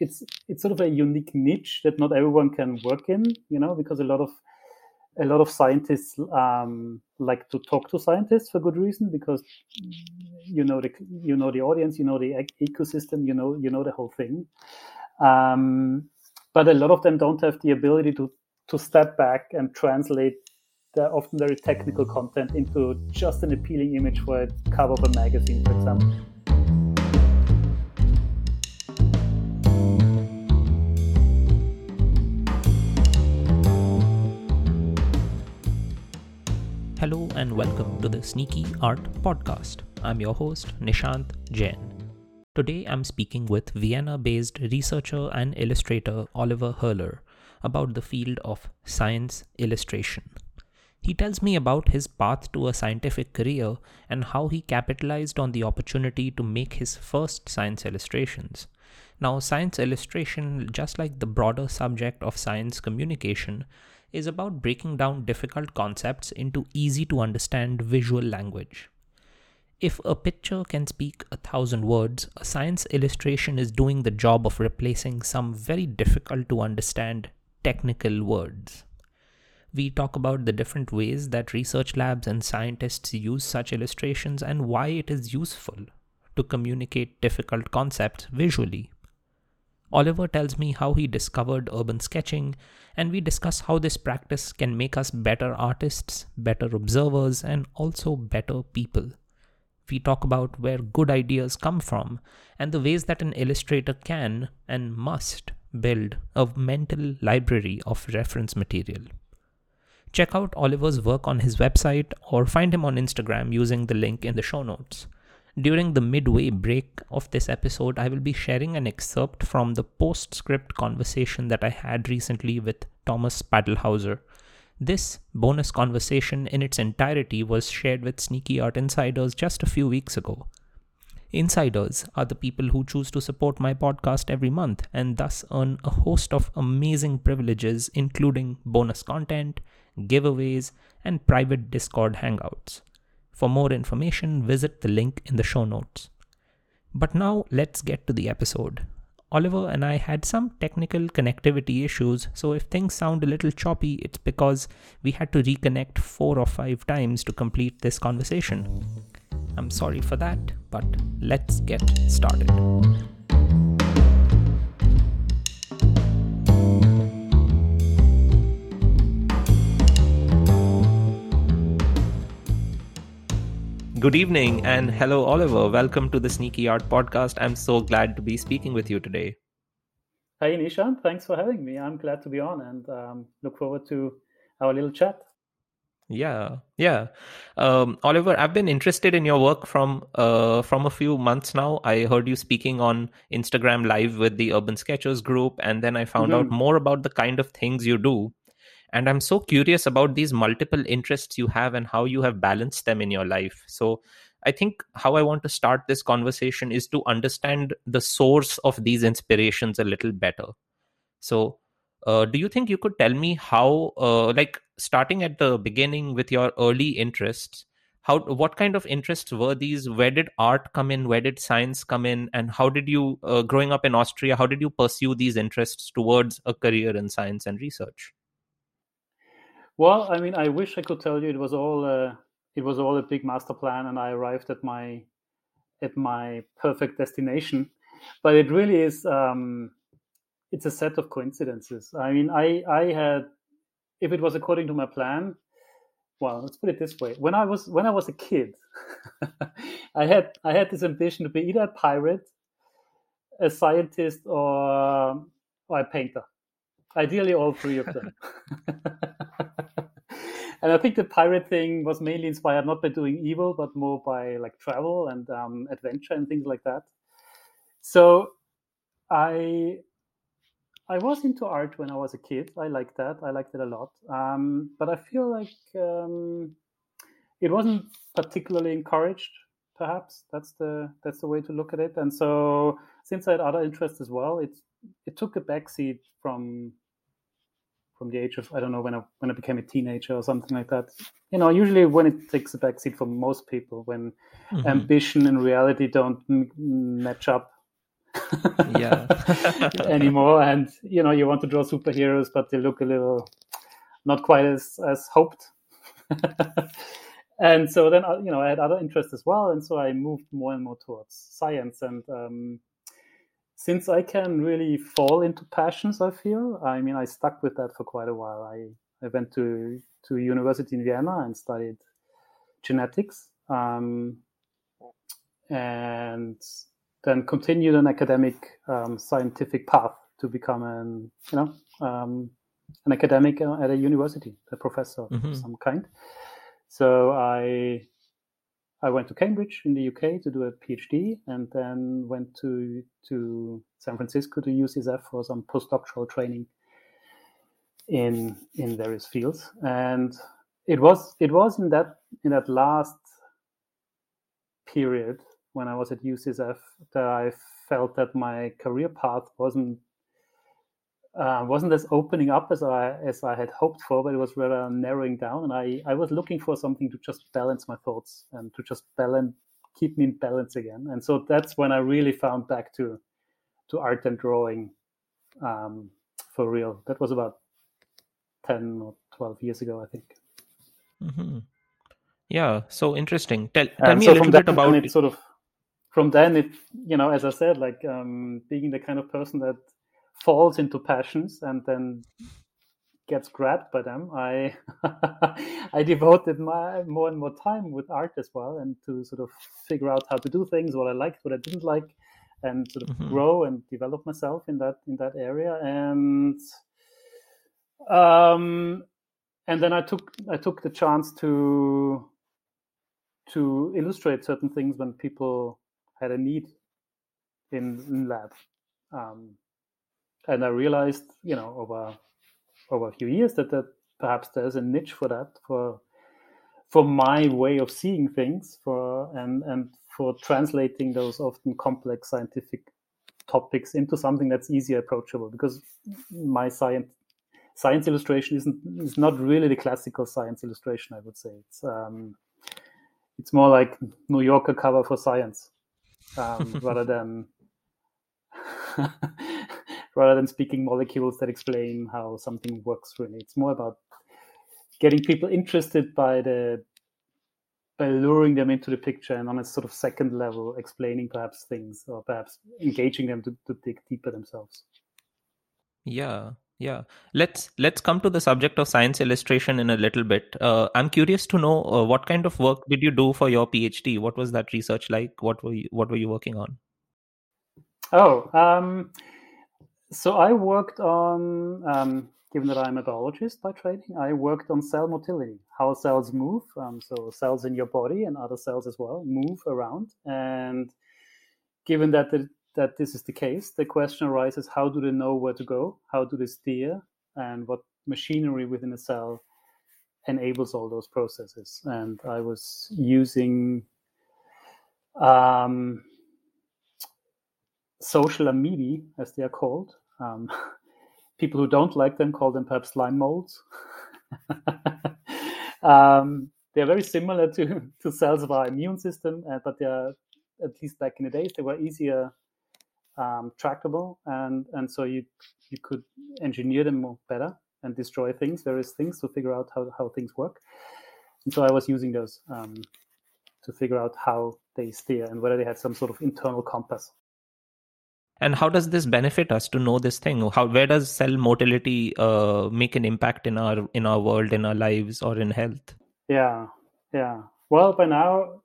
it's it's sort of a unique niche that not everyone can work in, you know, because a lot of a lot of scientists um, like to talk to scientists for good reason because you know the you know the audience, you know the ecosystem, you know you know the whole thing. Um, but a lot of them don't have the ability to to step back and translate the often very technical content into just an appealing image for a cover of a magazine, for example. Hello and welcome to the Sneaky Art Podcast. I'm your host, Nishant Jain. Today I'm speaking with Vienna based researcher and illustrator Oliver Hoeller about the field of science illustration. He tells me about his path to a scientific career and how he capitalized on the opportunity to make his first science illustrations. Now, science illustration, just like the broader subject of science communication, is about breaking down difficult concepts into easy to understand visual language. If a picture can speak a thousand words, a science illustration is doing the job of replacing some very difficult to understand technical words. We talk about the different ways that research labs and scientists use such illustrations and why it is useful to communicate difficult concepts visually. Oliver tells me how he discovered urban sketching, and we discuss how this practice can make us better artists, better observers, and also better people. We talk about where good ideas come from and the ways that an illustrator can and must build a mental library of reference material. Check out Oliver's work on his website or find him on Instagram using the link in the show notes. During the midway break of this episode, I will be sharing an excerpt from the postscript conversation that I had recently with Thomas Paddelhauser. This bonus conversation in its entirety was shared with SneakyArt Insiders just a few weeks ago. Insiders are the people who choose to support my podcast every month and thus earn a host of amazing privileges, including bonus content, giveaways, and private Discord hangouts. For more information, visit the link in the show notes. But now let's get to the episode. Oliver and I had some technical connectivity issues, so if things sound a little choppy, it's because we had to reconnect four or five times to complete this conversation. I'm sorry for that, but let's get started. Good evening and hello, Oliver. Welcome to the SneakyArt Podcast. I'm so glad to be speaking with you today. Hey, Nishant. Thanks for having me. I'm glad to be on and um, look forward to our little chat. Yeah, yeah. Um, Oliver, I've been interested in your work from uh, from a few months now. I heard you speaking on Instagram Live with the Urban Sketchers group, and then I found mm-hmm. out more about the kind of things you do. And I'm so curious about these multiple interests you have and how you have balanced them in your life. So I think how I want to start this conversation is to understand the source of these inspirations a little better. So, uh, do you think you could tell me how, uh, like, starting at the beginning with your early interests, how what kind of interests were these? Where did art come in? Where did science come in? And how did you, uh, growing up in Austria, how did you pursue these interests towards a career in science and research? Well, I mean, I wish I could tell you it was all uh, it was all a big master plan, and I arrived at my at my perfect destination. But it really is. Um, it's a set of coincidences. I mean, I I had if it was according to my plan. Well, let's put it this way: when I was when I was a kid, I had I had this ambition to be either a pirate, a scientist, or or a painter. Ideally, all three of them. and I think the pirate thing was mainly inspired not by doing evil, but more by like travel and um, adventure and things like that. So I I was into art when I was a kid. I liked that. I liked it a lot. Um, but I feel like um, it wasn't particularly encouraged. Perhaps that's the that's the way to look at it. And so, since I had other interests as well, it it took a backseat from from the age of I don't know when I when I became a teenager or something like that. You know, usually when it takes a backseat for most people, when mm-hmm. ambition and reality don't m- match up, yeah. anymore. And you know you want to draw superheroes but they look a little not quite as as hoped. And so then uh, you know i had other interests as well. And so i moved more and more towards science. And um, since i can really fall into passions i feel i mean i stuck with that for quite a while i i went to to university in vienna and studied genetics um, and then continued an academic um, scientific path to become an you know um, an academic uh, at a university, a professor mm-hmm. of some kind. So I I went to Cambridge in the UK to do a PhD, and then went to to San Francisco to UCSF for some postdoctoral training in in various fields. And it was it was in that in that last period when I was at UCSF that I felt that my career path wasn't uh, wasn't as opening up as I as I had hoped for, but it was rather narrowing down. And I I was looking for something to just balance my thoughts and to just balance keep me in balance again. And so that's when I really found back to to art and drawing um, for real. That was about ten or twelve years ago, I think. Mm-hmm. Yeah, so interesting. Tell tell me so a little bit about it. Sort of from then, it you know, as I said, like um, being the kind of person that falls into passions and then gets grabbed by them, I I devoted my more and more time with art as well, and to sort of figure out how to do things, what I liked, what I didn't like, and sort of mm-hmm. grow and develop myself in that in that area. And um, and then I took I took the chance to to illustrate certain things when people had a need in, in lab. Um, and I realized, you know, over over a few years that, that perhaps there's a niche for that, for for my way of seeing things, for and and for translating those often complex scientific topics into something that's easier approachable. Because my science science illustration isn't is not really the classical science illustration. I would say it's um, it's more like New Yorker cover for science um, rather than rather than speaking molecules that explain how something works really. It's more about getting people interested by the by luring them into the picture and on a sort of second level explaining perhaps things or perhaps engaging them to, to dig deeper themselves. Yeah yeah. Let's let's come to the subject of science illustration in a little bit. Uh, i'm curious to know uh, what kind of work did you do for your phd what was that research like? What were you what were you working on? Oh um, so I worked on, um, given that I'm a biologist by training, I worked on cell motility, how cells move. Um, so cells in your body and other cells as well move around. And given that the, that this is the case, the question arises: How do they know where to go? How do they steer? And what machinery within a cell enables all those processes? And I was using um, social amoebae, as they are called. Um, people who don't like them call them perhaps slime molds. um, they're very similar to, to cells of our immune system, uh, but they're at least back in the days they were easier um, and and so you you could engineer them more better and destroy things, various things, to figure out how how things work. And so I was using those um, to figure out how they steer and whether they had some sort of internal compass and how does this benefit us to know this thing? How where does cell motility uh, make an impact in our in our world in our lives or in health? Yeah yeah. Well by now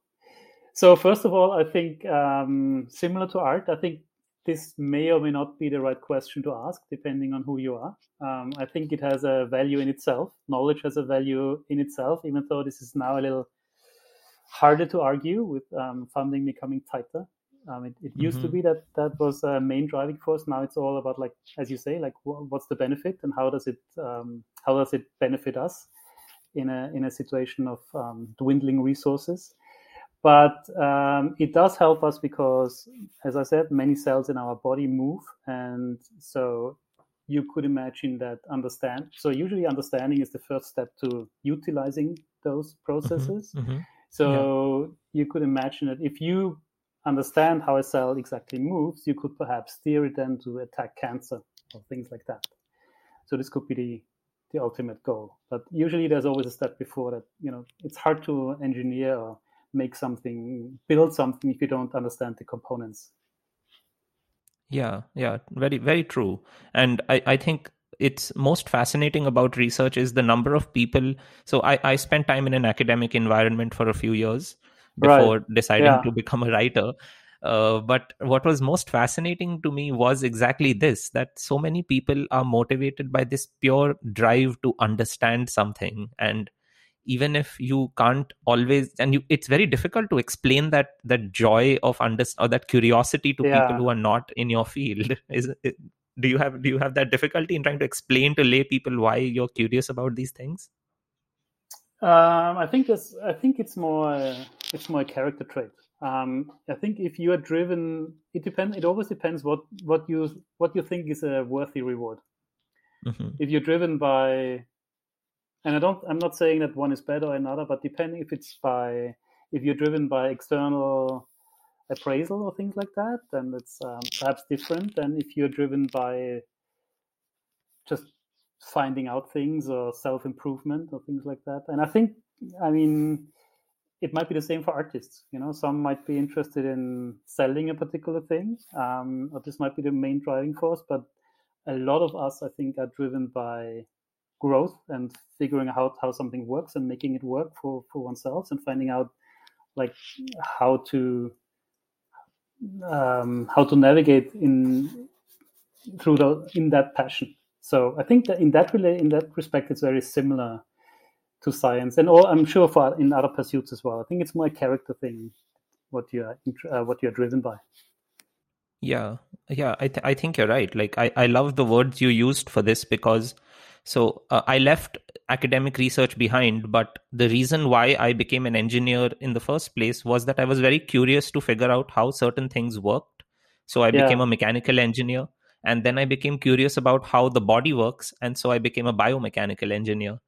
so first of all i think um, similar to art i think this may or may not be the right question to ask depending on who you are. Um, i think it has a value in itself. Knowledge has a value in itself even though this is now a little harder to argue with um, funding becoming tighter um, it, it used mm-hmm. to be that that was a main driving force. Now it's all about like, as you say, like what's the benefit and how does it um, how does it benefit us in a in a situation of um, dwindling resources. But um, it does help us because, as I said, many cells in our body move, and so you could imagine that understand. So usually, understanding is the first step to utilizing those mm-hmm. processes. Mm-hmm. Mm-hmm. So yeah. you could imagine that if you understand how a cell exactly moves, you could perhaps steer it then to attack cancer or things like that. So this could be the the ultimate goal. But usually there's always a step before that. You know, it's hard to engineer or make something, build something if you don't understand the components. Yeah, yeah, very, very true. And I, I think it's most fascinating about research is the number of people. So I, I spent time in an academic environment for a few years before right. deciding yeah. to become a writer. Uh, but what was most fascinating to me was exactly this that so many people are motivated by this pure drive to understand something and even if you can't always and you, it's very difficult to explain that that joy of understand or that curiosity to yeah. people who are not in your field is it, do you have do you have that difficulty in trying to explain to lay people why you're curious about these things um, i think this i think it's more it's more a character trait um, I think if you are driven, it depends. It always depends what what you what you think is a worthy reward. Mm-hmm. If you're driven by, and I don't, I'm not saying that one is better or another, but depending if it's by, if you're driven by external appraisal or things like that, then it's um, perhaps different than if you're driven by just finding out things or self improvement or things like that. And I think, I mean, it might be the same for artists. You know, some might be interested in selling a particular thing, um, or this might be the main driving force. But a lot of us, I think, are driven by growth and figuring out how something works and making it work for for oneself and finding out like how to um, how to navigate in through the in that passion. So I think that in that in that respect, it's very similar to science, and all I'm sure for in other pursuits as well. I think it's more a character thing, what you're uh, what you're driven by. Yeah, yeah, I th- I think you're right. Like I I love the words you used for this because so uh, I left academic research behind, but the reason why I became an engineer in the first place was that I was very curious to figure out how certain things worked. So I yeah. became a mechanical engineer, and then I became curious about how the body works, and so I became a biomechanical engineer.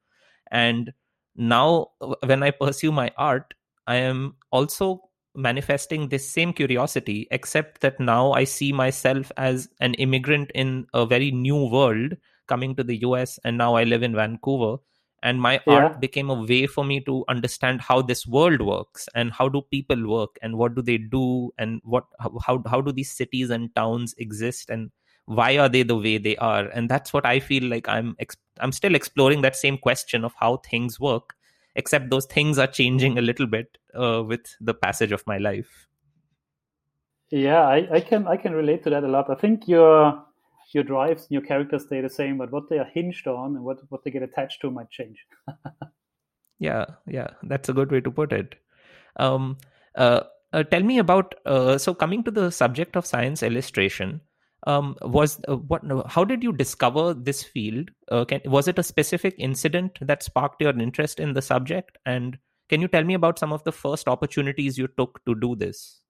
And now when i pursue my art i am also manifesting this same curiosity except that now i see myself as an immigrant in a very new world coming to the us and now i live in vancouver and my yeah. art became a way for me to understand how this world works and how do people work and what do they do and what how how do these cities and towns exist and why are they the way they are? And that's what i feel like i'm i'm still exploring that same question of how things work except those things are changing a little bit uh, with the passage of my life. Yeah I, I can i can relate to that a lot. I think your your drives and your characters stay the same but what they are hinged on and what what they get attached to might change. Yeah yeah that's a good way to put it. Um uh, uh, tell me about uh, so coming to the subject of science illustration um, was uh, what how did you discover this field? Uh, can, was it a specific incident that sparked your interest in the subject? And can you tell me about some of the first opportunities you took to do this?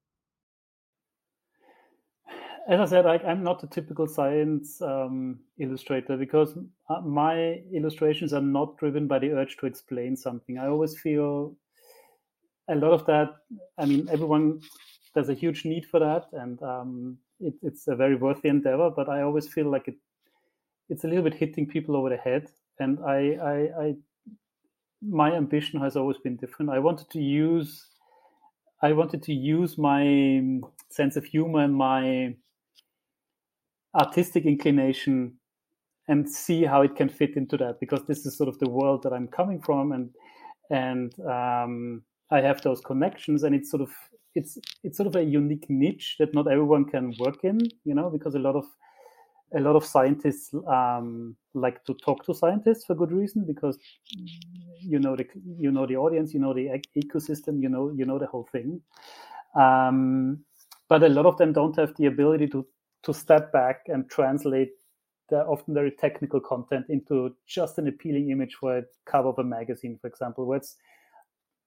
As i said I, am not a typical science um, illustrator because uh, my illustrations are not driven by the urge to explain something. I always feel a lot of that i mean everyone there's a huge need for that and um, it, it's a very worthy endeavor, but I always feel like it it's a little bit hitting people over the head. And I, I, I my ambition has always been different. I wanted to use I wanted to use my sense of humor and my artistic inclination and see how it can fit into that because this is sort of the world that I'm coming from and and um, I have those connections and it's sort of it's it's sort of a unique niche that not everyone can work in, you know, because a lot of a lot of scientists um, like to talk to scientists for good reason because you know the you know the audience, you know the ecosystem, you know you know the whole thing. Um, but a lot of them don't have the ability to to step back and translate the often very technical content into just an appealing image for a cover of a magazine, for example, where it's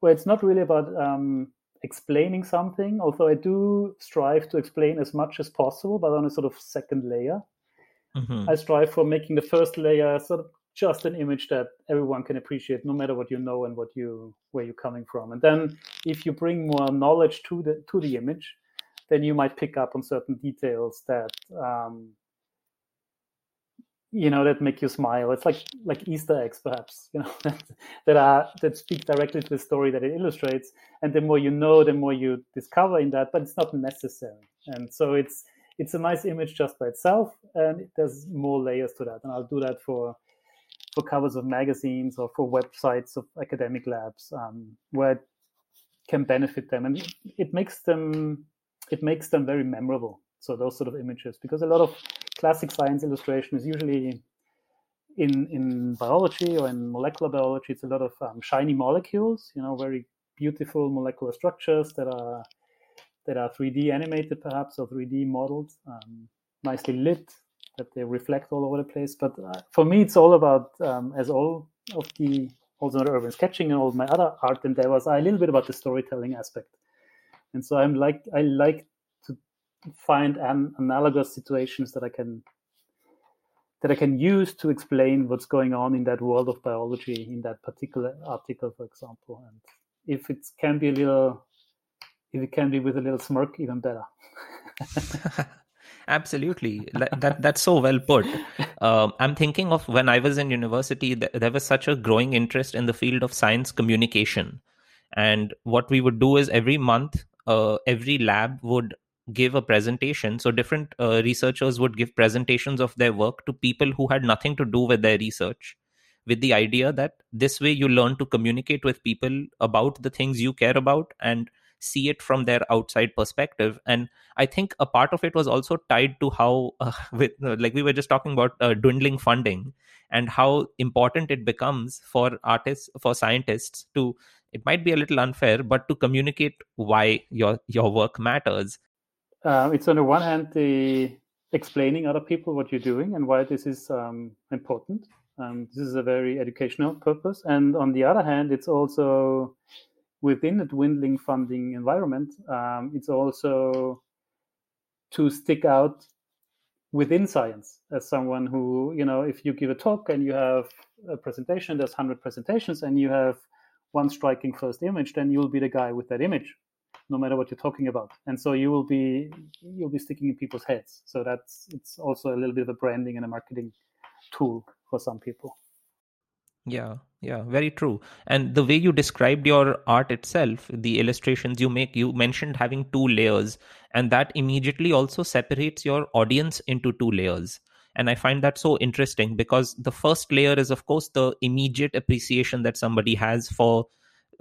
where it's not really about um, explaining something, although I do strive to explain as much as possible, but on a sort of second layer. Mm-hmm. I strive for making the first layer sort of just an image that everyone can appreciate, no matter what you know and what you where you're coming from. And then if you bring more knowledge to the to the image, then you might pick up on certain details that um, you know that make you smile. It's like like Easter eggs, perhaps you know that are that speak directly to the story that it illustrates. And the more you know, the more you discover in that. But it's not necessary, and so it's it's a nice image just by itself, and there's more layers to that. And I'll do that for for covers of magazines or for websites of academic labs um, where it can benefit them, and it, it makes them it makes them very memorable. So those sort of images, because a lot of classic science illustration is usually in in biology or in molecular biology. It's a lot of um, shiny molecules, you know, very beautiful molecular structures that are that are 3D animated, perhaps, or 3D modeled, um, nicely lit, that they reflect all over the place. But uh, for me, it's all about, um, as all of the also not urban sketching and all my other art endeavors, are a little bit about the storytelling aspect. And so I'm like I like find an analogous situations that I can that I can use to explain what's going on in that world of biology in that particular article, for example. And if it can be a little, if it can be with a little smirk, even better. Absolutely, that that's so well put. Um, I'm thinking of when I was in university. There was such a growing interest in the field of science communication, and what we would do is every month, uh, every lab would give a presentation. So different uh, researchers would give presentations of their work to people who had nothing to do with their research, with the idea that this way you learn to communicate with people about the things you care about and see it from their outside perspective and i think a part of it was also tied to how uh, with uh, like we were just talking about uh, dwindling funding and how important it becomes for artists for scientists to it might be a little unfair but to communicate why your your work matters uh, it's on the one hand the explaining other people what you're doing and why this is um, important. Um, this is a very educational purpose. And on the other hand it's also within a dwindling funding environment, um, it's also to stick out within science. As someone who, you know, if you give a talk and you have a presentation, there's 100 presentations, and you have one striking first image, then you'll be the guy with that image, no matter what you're talking about. And so you will be you'll be sticking in people's heads. So that's it's also a little bit of a branding and a marketing tool for some people. Yeah, yeah, very true. And the way you described your art itself, the illustrations you make, you mentioned having two layers, and that immediately also separates your audience into two layers. And I find that so interesting because the first layer is, of course, the immediate appreciation that somebody has for,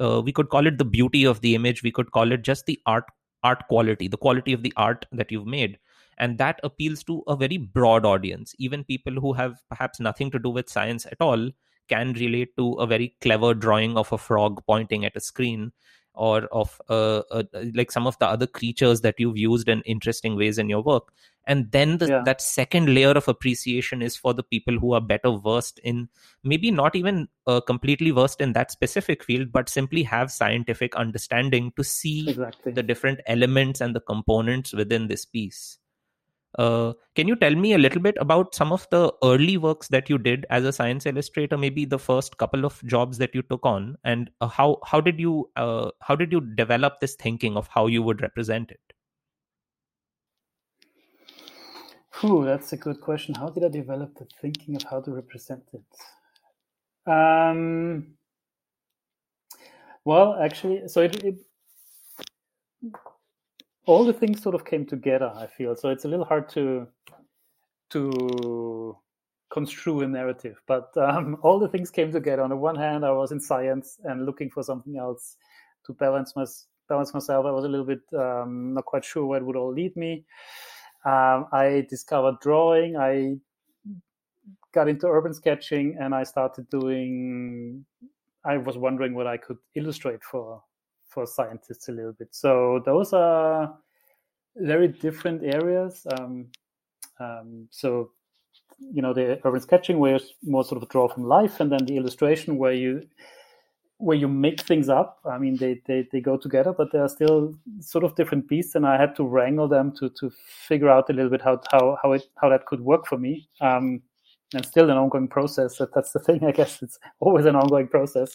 uh, we could call it the beauty of the image, we could call it just the art art quality, the quality of the art that you've made. And that appeals to a very broad audience. Even people who have perhaps nothing to do with science at all can relate to a very clever drawing of a frog pointing at a screen or of uh, uh, like some of the other creatures that you've used in interesting ways in your work and then the, yeah. that second layer of appreciation is for the people who are better versed in maybe not even uh, completely versed in that specific field but simply have scientific understanding to see exactly. the different elements and the components within this piece uh, can you tell me a little bit about some of the early works that you did as a science illustrator? Maybe the first couple of jobs that you took on, and uh, how how did you uh, how did you develop this thinking of how you would represent it? That's a good question. How did I develop the thinking of how to represent it? Um, well, actually, so it, it all the things sort of came together i feel. So it's a little hard to to construe a narrative but um, all the things came together. On the one hand i was in science and looking for something else to balance my, balance myself. I was a little bit um, not quite sure where it would all lead me. Um, i discovered drawing. I got into urban sketching and i started doing i was wondering what i could illustrate for for scientists a little bit. So those are very different areas. Um, um, so you know the urban sketching where it's more sort of draw from life, and then the illustration where you where you make things up. I mean, they, they, they go together, but they are still sort of different beasts, and I had to wrangle them to to figure out a little bit how how how it how that could work for me. Um, and still an ongoing process. That, that's the thing, I guess. It's always an ongoing process.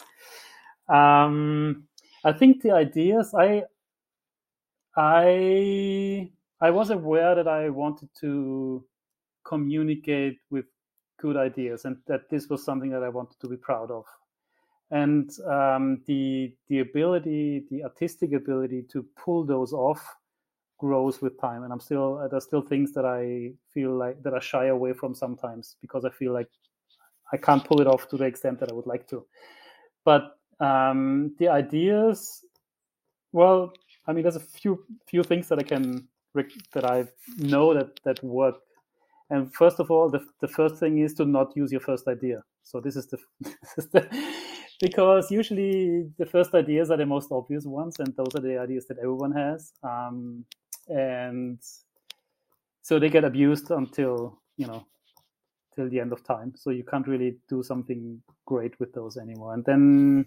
Um, I think the ideas I I I was aware that I wanted to communicate with good ideas and that this was something that I wanted to be proud of. And um, the the ability, the artistic ability to pull those off grows with time. And I'm still there's still things that I feel like that I shy away from sometimes because I feel like I can't pull it off to the extent that I would like to. But um, the ideas, well, I mean, there's a few few things that I can that I know that that work. And first of all, the, the first thing is to not use your first idea. So this is the, this is the because usually the first ideas are the most obvious ones, and those are the ideas that everyone has. Um, and so they get abused until you know till the end of time. So you can't really do something great with those anymore. And then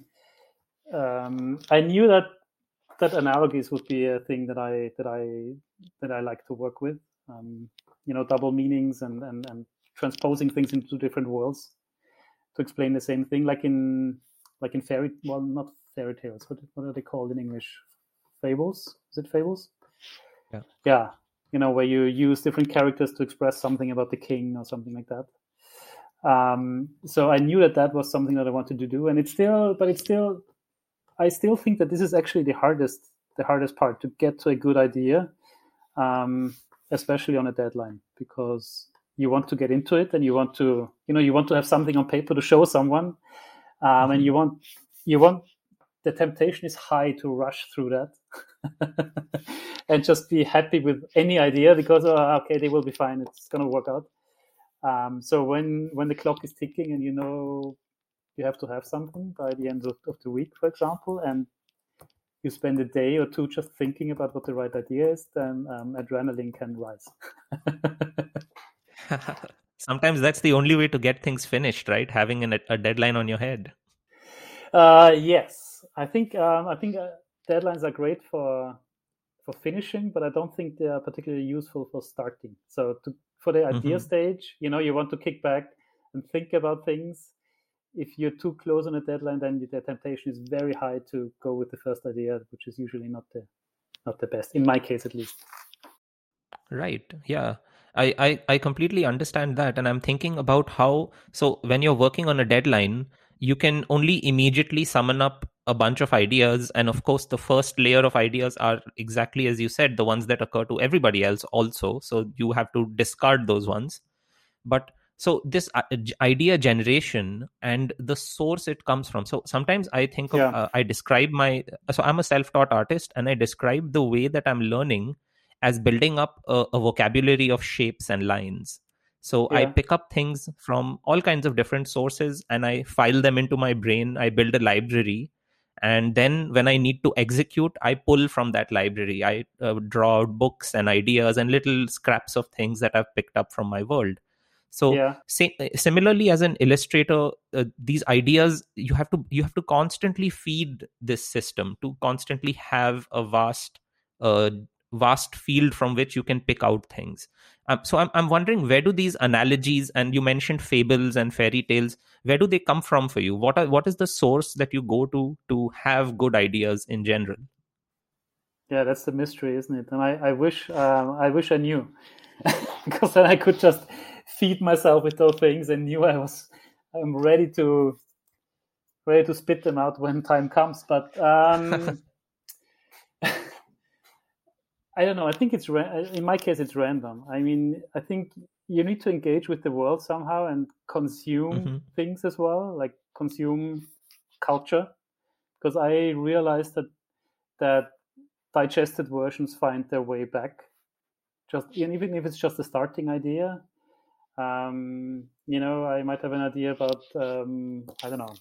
um, I knew that that analogies would be a thing that I that I that I like to work with. Um, you know, double meanings and, and and transposing things into different worlds to explain the same thing, like in like in fairy well not fairy tales. What what are they called in English? Fables? Is it fables? Yeah. Yeah. You know, where you use different characters to express something about the king or something like that. Um, so I knew that that was something that I wanted to do, and it's still, but it's still I still think that this is actually the hardest the hardest part to get to a good idea, um, especially on a deadline, because you want to get into it and you want to you know you want to have something on paper to show someone, um, mm-hmm. and you want you want the temptation is high to rush through that and just be happy with any idea because oh, okay they will be fine it's going to work out um, so when when the clock is ticking and you know you have to have something by the end of, of the week, for example, and you spend a day or two just thinking about what the right idea is, then um, adrenaline can rise. Sometimes that's the only way to get things finished, right? Having an, a deadline on your head. Uh, yes, I think um, I think uh, deadlines are great for for finishing, but I don't think they are particularly useful for starting. So to, for the idea mm-hmm. stage, you know, you want to kick back and think about things if you're too close on a deadline, then the temptation is very high to go with the first idea, which is usually not the not the best in my case, at least. Right. Yeah. I, I, I completely understand that. And I'm thinking about how, so when you're working on a deadline, you can only immediately summon up a bunch of ideas. And of course, the first layer of ideas are exactly as you said, the ones that occur to everybody else also. So you have to discard those ones. But so this uh, idea generation and the source it comes from. So sometimes i think of, yeah. uh, i describe my so i'm a self-taught artist and i describe the way that i'm learning as building up a, a vocabulary of shapes and lines. So yeah. i pick up things from all kinds of different sources and i file them into my brain. I build a library and then when i need to execute i pull from that library. I uh, draw out books and ideas and little scraps of things that i've picked up from my world so yeah. say, similarly as an illustrator uh, these ideas you have to you have to constantly feed this system to constantly have a vast uh, vast field from which you can pick out things. Um, so I'm, I'm wondering where do these analogies and you mentioned fables and fairy tales where do they come from for you? What are what is the source that you go to to have good ideas in general? Yeah that's the mystery isn't it? And i, I wish um, i wish i knew because then i could just feed myself with those things and knew I was I'm ready to ready to spit them out when time comes. But um, I don't know. I think it's in my case it's random. I mean, I think you need to engage with the world somehow and consume mm-hmm. things as well, like consume culture. Because I realized that that digested versions find their way back. Just even if it's just a starting idea, um, you know, I might have an idea about, um, I don't know,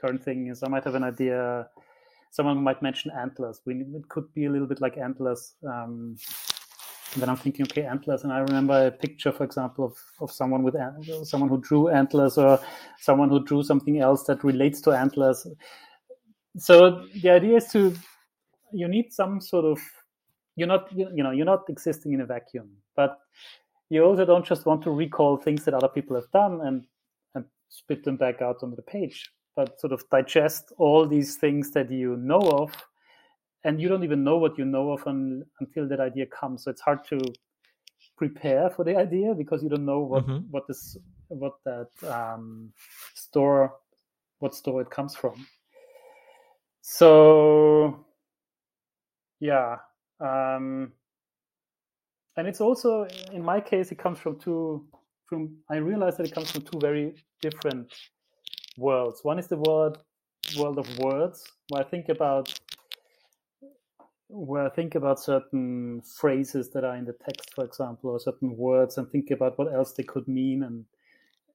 current thing is I might have an idea. Someone might mention antlers. We, it could be a little bit like antlers. Um, then I'm thinking, okay, antlers, and I remember a picture, for example, of, of someone with someone who drew antlers, or someone who drew something else that relates to antlers. So the idea is to you need some sort of you're not you, you know you're not existing in a vacuum, but you also don't just want to recall things that other people have done and and spit them back out on the page, but sort of digest all these things that you know of and you don't even know what you know of un, until that idea comes. So it's hard to prepare for the idea because you don't know what mm-hmm. what this what that um, store what store it comes from. So yeah, um, and it's also in my case it comes from two from I realize that it comes from two very different worlds. One is the world world of words, where I think about where I think about certain phrases that are in the text, for example, or certain words, and think about what else they could mean and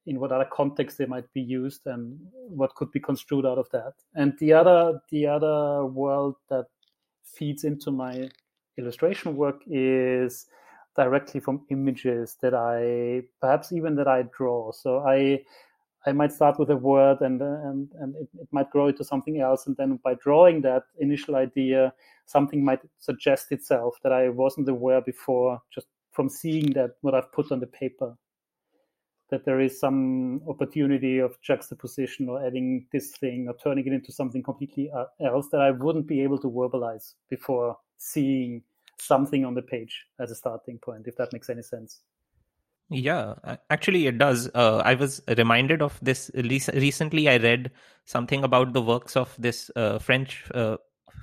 in what other context they might be used and what could be construed out of that. And the other the other world that feeds into my illustration work is directly from images that I perhaps even that I draw. So I I might start with a word and and and it, it, might grow into something else, and then by drawing that initial idea, something might suggest itself that I wasn't aware before, just from seeing that what I've put on the paper. That there is some opportunity of juxtaposition or adding this thing or turning it into something completely uh, else that I wouldn't be able to verbalize before seeing something on the page as a starting point, if that makes any sense. Yeah, actually, it does. Uh, I was reminded of this recently. I read something about the works of this uh, French uh,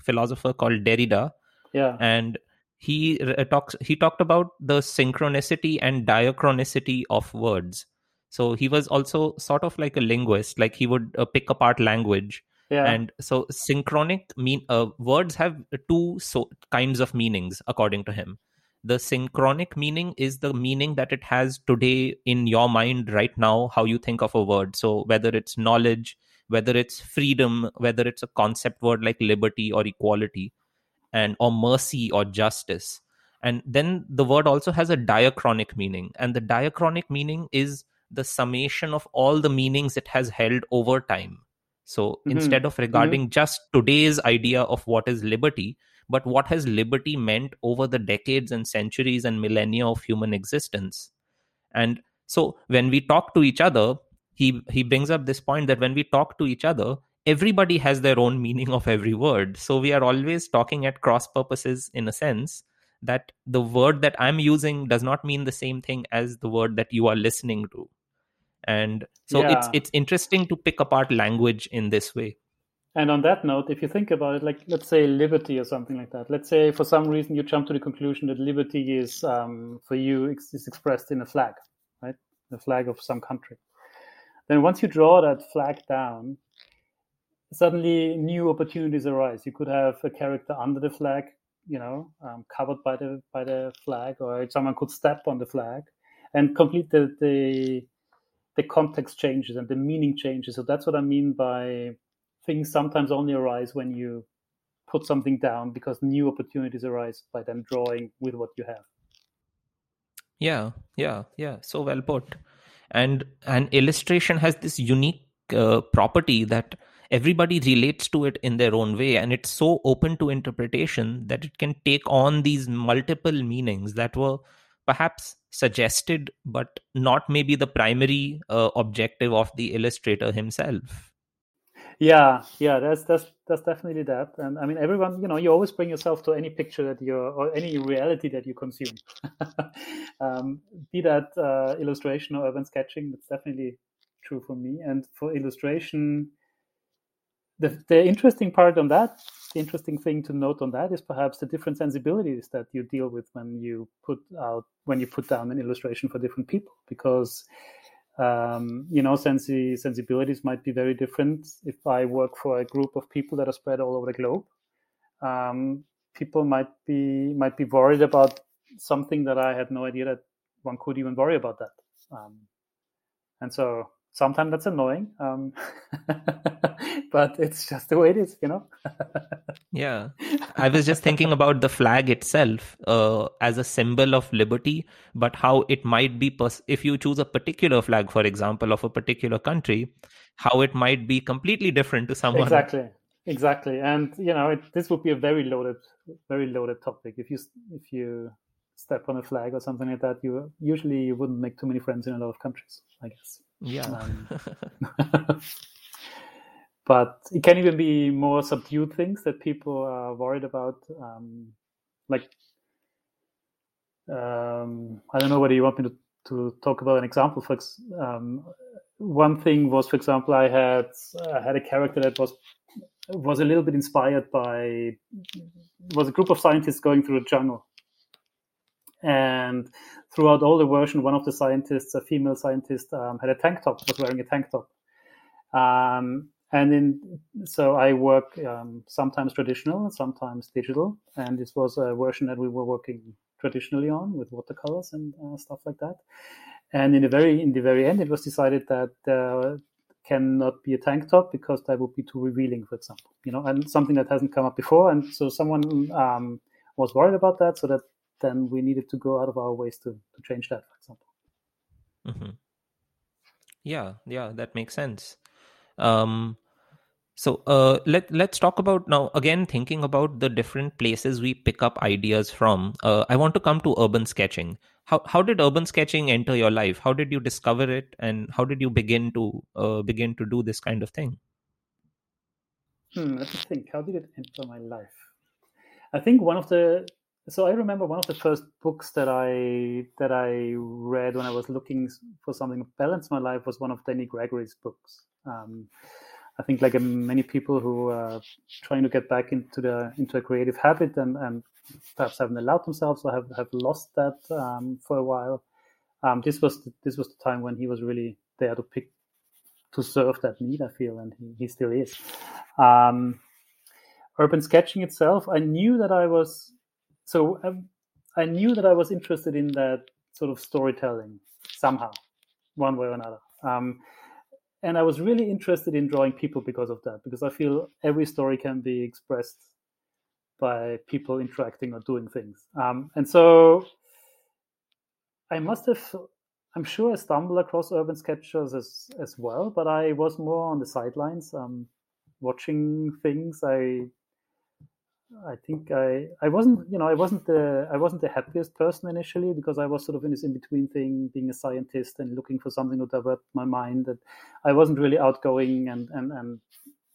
philosopher called Derrida. Yeah, and he uh, talks. He talked about the synchronicity and diachronicity of words. So he was also sort of like a linguist. Like he would uh, pick apart language. Yeah. And so synchronic mean uh, words have two so kinds of meanings according to him. The synchronic meaning is the meaning that it has today in your mind right now how you think of a word. So whether it's knowledge whether it's freedom whether it's a concept word like liberty or equality and or mercy or justice. And then the word also has a diachronic meaning and the diachronic meaning is the summation of all the meanings it has held over time so mm-hmm. instead of regarding mm-hmm. just today's idea of what is liberty but what has liberty meant over the decades and centuries and millennia of human existence and so when we talk to each other he he brings up this point that when we talk to each other everybody has their own meaning of every word so we are always talking at cross purposes in a sense that the word that i'm using does not mean the same thing as the word that you are listening to and so yeah. it's it's interesting to pick apart language in this way and on that note, if you think about it, like let's say liberty or something like that. Let's say for some reason you jump to the conclusion that liberty is um, for you is expressed in a flag, right? The flag of some country. Then once you draw that flag down, suddenly new opportunities arise. You could have a character under the flag, you know, um, covered by the by the flag, or someone could step on the flag, and complete the the the context changes and the meaning changes. So that's what I mean by things sometimes only arise when you put something down because new opportunities arise by then drawing with what you have. Yeah yeah yeah. So well put. And an illustration has this unique uh, property that everybody relates to it in their own way and it's so open to interpretation that it can take on these multiple meanings that were perhaps suggested but not maybe the primary uh, objective of the illustrator himself. Yeah yeah that's that's that's definitely that. And i mean everyone you know you always bring yourself to any picture that you or any reality that you consume. Um, be that uh, illustration or urban sketching that's definitely true for me. And for illustration the, the interesting part on that the interesting thing to note on that is perhaps the different sensibilities that you deal with when you put out when you put down an illustration for different people because um, you know, sensi- sensibilities might be very different. If I work for a group of people that are spread all over the globe, um, people might be might be worried about something that I had no idea that one could even worry about that. Um, and so sometimes that's annoying, um, but it's just the way it is, you know. yeah, I was just thinking about the flag itself uh, as a symbol of liberty, but how it might be pers- if you choose a particular flag, for example, of a particular country, how it might be completely different to someone. Exactly, exactly, and you know, it, this would be a very loaded, very loaded topic if you if you step on a flag or something like that. You usually you wouldn't make too many friends in a lot of countries, I guess. Yeah. Um, but it can even be more subdued things that people are worried about, um, like um, I don't know whether you want me to, to talk about an example. For um, one thing was, for example, I had I had a character that was was a little bit inspired by was a group of scientists going through a jungle, and throughout all the version, one of the scientists, a female scientist, um, had a tank top, was wearing a tank top. Um, and in so I work um, sometimes traditional, sometimes digital, and this was a version that we were working traditionally on with watercolors and uh, stuff like that. And in the very in the very end, it was decided that there cannot be a tank top because that would be too revealing, for example. You know, and something that hasn't come up before, and so someone um, was worried about that, so that then we needed to go out of our ways to to change that, for example. Mm-hmm. Yeah, yeah, that makes sense. Um, so uh, let let's talk about now again thinking about the different places we pick up ideas from. Uh, I want to come to urban sketching. How how did urban sketching enter your life? How did you discover it, and how did you begin to uh, begin to do this kind of thing? Hmm, let me think. How did it enter my life? I think one of the so I remember one of the first books that I that I read when I was looking for something to balance my life was one of Danny Gregory's books. Um, I think like many people who are trying to get back into the into a creative habit and, and perhaps haven't allowed themselves or have, have lost that um, for a while. Um, this was the, this was the time when he was really there to pick to serve that need. I feel, and he, he still is. Um, urban sketching itself, I knew that I was so um, I knew that I was interested in that sort of storytelling somehow, one way or another. Um, and I was really interested in drawing people because of that, because I feel every story can be expressed by people interacting or doing things. Um, and so I must have, I'm sure I stumbled across urban sketchers as, as well, but I was more on the sidelines, um, watching things. I I think I I wasn't you know I wasn't the I wasn't the happiest person initially because I was sort of in this in between thing, being a scientist and looking for something to divert my mind. That I wasn't really outgoing and and and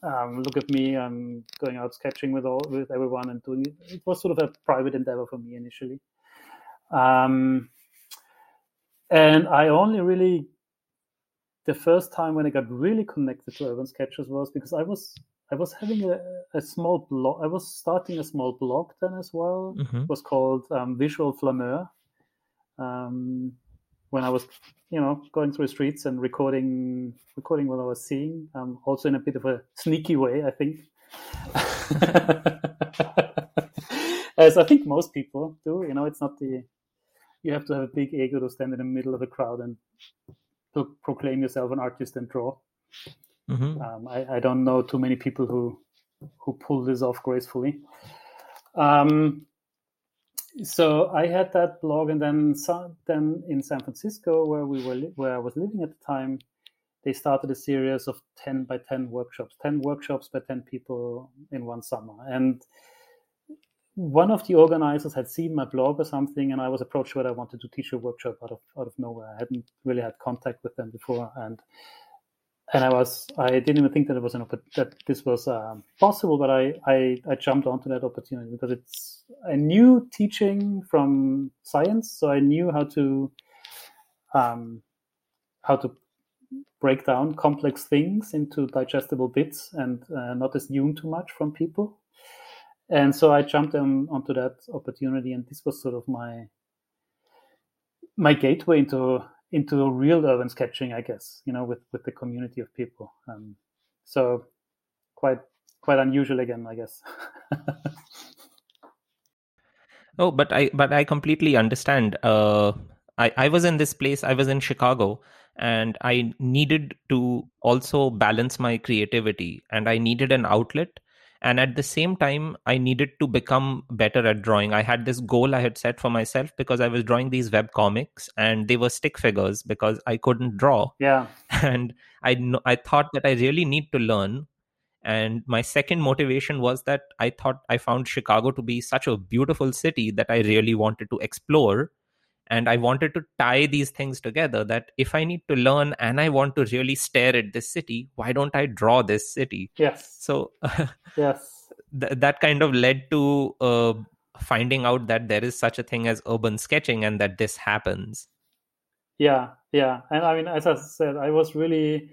um, look at me, I'm going out sketching with all with everyone and doing it. It was sort of a private endeavor for me initially. Um, and I only really the first time when I got really connected to urban sketches was because I was I was having a, a small blog. I was starting a small blog then as well. Mm-hmm. It was called um, Visual Flaneur. Um, when I was, you know, going through the streets and recording, recording what I was seeing, um, also in a bit of a sneaky way, I think. As I think most people do, you know, it's not the you have to have a big ego to stand in the middle of a crowd and to proclaim yourself an artist and draw. Mm-hmm. Um, I, I, don't know too many people who who pull this off gracefully. Um, so I had that blog, and then then in San Francisco, where we were li- where I was living at the time, they started a series of ten by ten workshops, ten workshops by ten people in one summer, and one of the organizers had seen my blog or something, and I was approached whether I wanted to teach a workshop out of out of nowhere. I hadn't really had contact with them before, and and I was I didn't even think that it was an that this was um, possible, but I, I I jumped onto that opportunity because it's a new teaching from science, so I knew how to um, how to break down complex things into digestible bits and uh, not assume too much from people. And so I jumped on, onto that opportunity, and this was sort of my my gateway into into real urban sketching, I guess, you know, with with the community of people. Um, so quite quite unusual again, I guess. oh, but I but I completely understand. Uh, I I was in this place. I was in Chicago, and I needed to also balance my creativity, and I needed an outlet and at the same time i needed to become better at drawing. I had this goal i had set for myself because i was drawing these web comics and they were stick figures because i couldn't draw. Yeah. And i i thought that i really need to learn. And my second motivation was that i thought i found chicago to be such a beautiful city that i really wanted to explore and i wanted to tie these things together that if i need to learn and i want to really stare at this city why don't i draw this city? Yes. So yes. th- that kind of led to uh, finding out that there is such a thing as urban sketching and that this happens. Yeah yeah. And i mean as i said i was really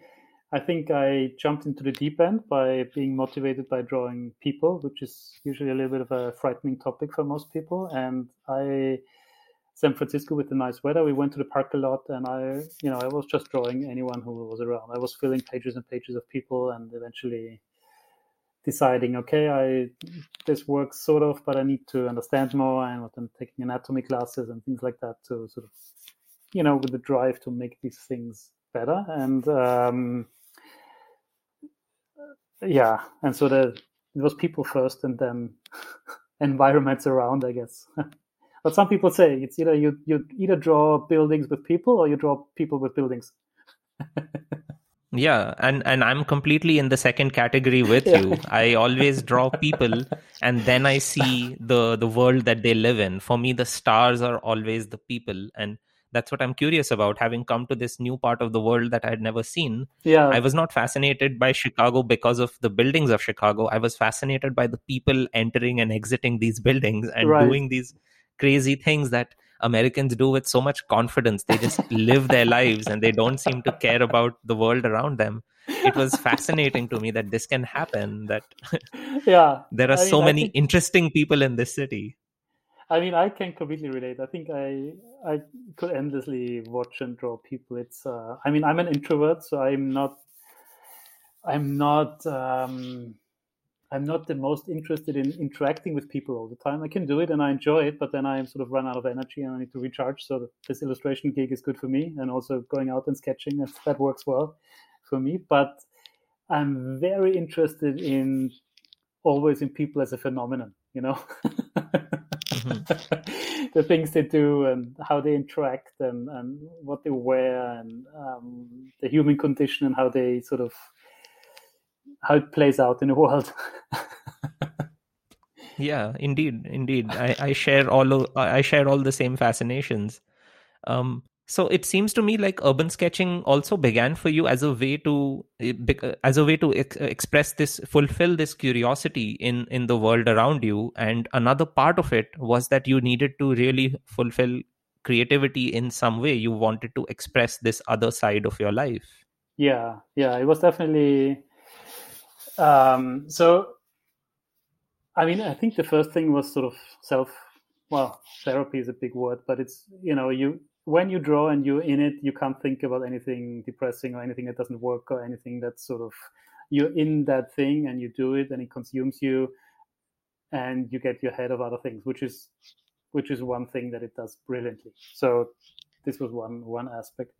i think i jumped into the deep end by being motivated by drawing people which is usually a little bit of a frightening topic for most people. And i san francisco with the nice weather. We went to the park a lot and i you know i was just drawing anyone who was around. I was filling pages and pages of people and eventually deciding okay i this works sort of but i need to understand more and i'm taking anatomy classes and things like that to sort of you know with the drive to make these things better. And um, yeah and so the it was people first and then environments around i guess but some people say it's either you you either draw buildings with people or you draw people with buildings. Yeah and and i'm completely in the second category with yeah. you. I always draw people and then i see the the world that they live in. For me the stars are always the people and that's what i'm curious about. Having come to this new part of the world that i had never seen yeah. I was not fascinated by chicago because of the buildings of chicago. I was fascinated by the people entering and exiting these buildings and right. doing these crazy things that americans do with so much confidence they just live their lives and they don't seem to care about the world around them it was fascinating to me that this can happen that yeah there are I so mean, many think... interesting people in this city I mean, I can completely relate. I think I I could endlessly watch and draw people. It's uh, I mean, I'm an introvert, so I'm not I'm not um, I'm not the most interested in interacting with people all the time. I can do it and I enjoy it, but then I am sort of run out of energy and I need to recharge. So this illustration gig is good for me, and also going out and sketching that, that works well for me. But I'm very interested in always in people as a phenomenon. You know. mm-hmm. the things they do and how they interact and, and what they wear and um, the human condition and how they sort of how it plays out in the world. yeah, indeed, indeed. I, I share all of, I share all the same fascinations. Um, so it seems to me like urban sketching also began for you as a way to eh, as a way to ex- express this fulfill this curiosity in in the world around you and another part of it was that you needed to really fulfill creativity in some way you wanted to express this other side of your life yeah yeah it was definitely um so i mean i think the first thing was sort of self well therapy is a big word but it's you know you when you draw and you're in it, you can't think about anything depressing or anything that doesn't work or anything that's sort of you're in that thing and you do it and it consumes you and you get your head of other things, which is which is one thing that it does brilliantly. So this was one one aspect.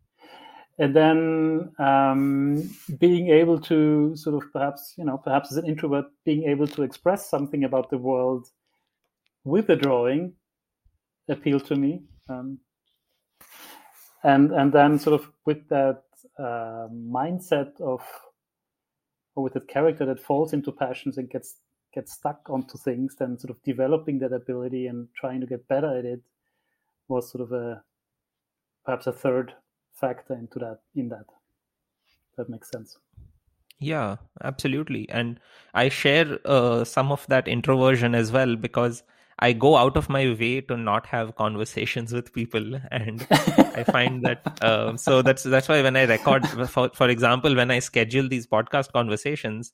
And then um, being able to sort of perhaps, you know, perhaps as an introvert, being able to express something about the world with a drawing appealed to me. Um, and and then sort of with that uh, mindset of or with that character that falls into passions and gets gets stuck onto things then sort of developing that ability and trying to get better at it was sort of a perhaps a third factor into that in that. That makes sense. Yeah absolutely. And i share uh, some of that introversion as well because I go out of my way to not have conversations with people, and I find that um, so that's that's why when I record, for for example, when I schedule these podcast conversations,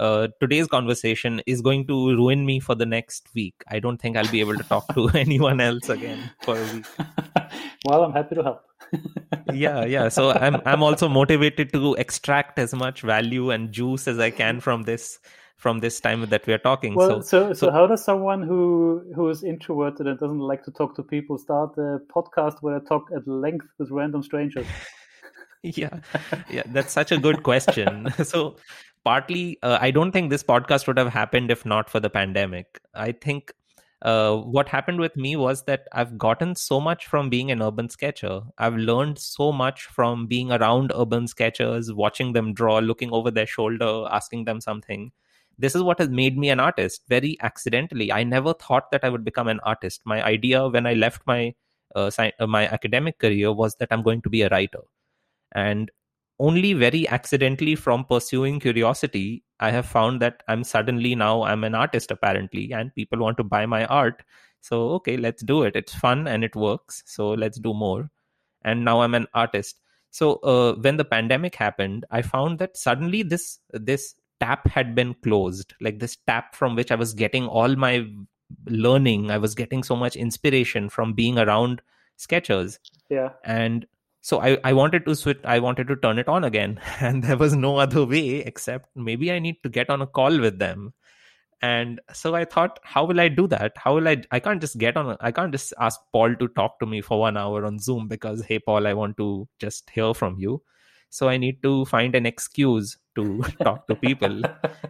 uh, today's conversation is going to ruin me for the next week. I don't think I'll be able to talk to anyone else again for a week. well, I'm happy to help. yeah, yeah. So I'm I'm also motivated to extract as much value and juice as I can from this from this time that we are talking. Well, so, so, so how does someone who who is introverted and doesn't like to talk to people start a podcast where I talk at length with random strangers? yeah, yeah, that's such a good question. so partly, uh, I don't think this podcast would have happened if not for the pandemic. I think uh, what happened with me was that I've gotten so much from being an urban sketcher. I've learned so much from being around urban sketchers, watching them draw, looking over their shoulder, asking them something this is what has made me an artist very accidentally i never thought that i would become an artist my idea when i left my uh, sci- uh, my academic career was that I'm going to be a writer, and only very accidentally from pursuing curiosity i have found that i'm suddenly now i'm an artist apparently and people want to buy my art. So okay let's do it. It's fun and it works. So let's do more. And now i'm an artist. So uh, when the pandemic happened i found that suddenly this this tap had been closed. Like this tap from which i was getting all my learning i was getting so much inspiration from being around sketchers. Yeah. And so I, I wanted to switch i wanted to turn it on again and there was no other way except maybe i need to get on a call with them. And so i thought how will i do that? How will i i can't just get on I can't just ask paul to talk to me for one hour on zoom because hey paul i want to just hear from you. So i need to find an excuse to talk to people.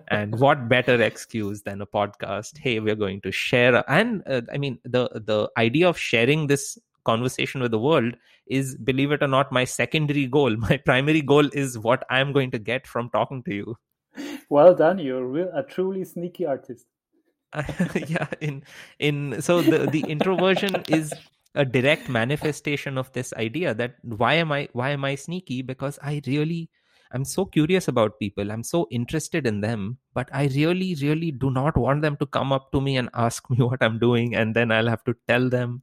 And what better excuse than a podcast? Hey we're going to share and uh, i mean the the idea of sharing this conversation with the world is believe it or not my secondary goal. My primary goal is what i'm going to get from talking to you. Well done. You're real, a truly sneaky artist. Yeah in in so the the introversion is a direct manifestation of this idea that why am i why am i sneaky? Because i really i'm so curious about people. I'm so interested in them but i really really do not want them to come up to me and ask me what i'm doing and then i'll have to tell them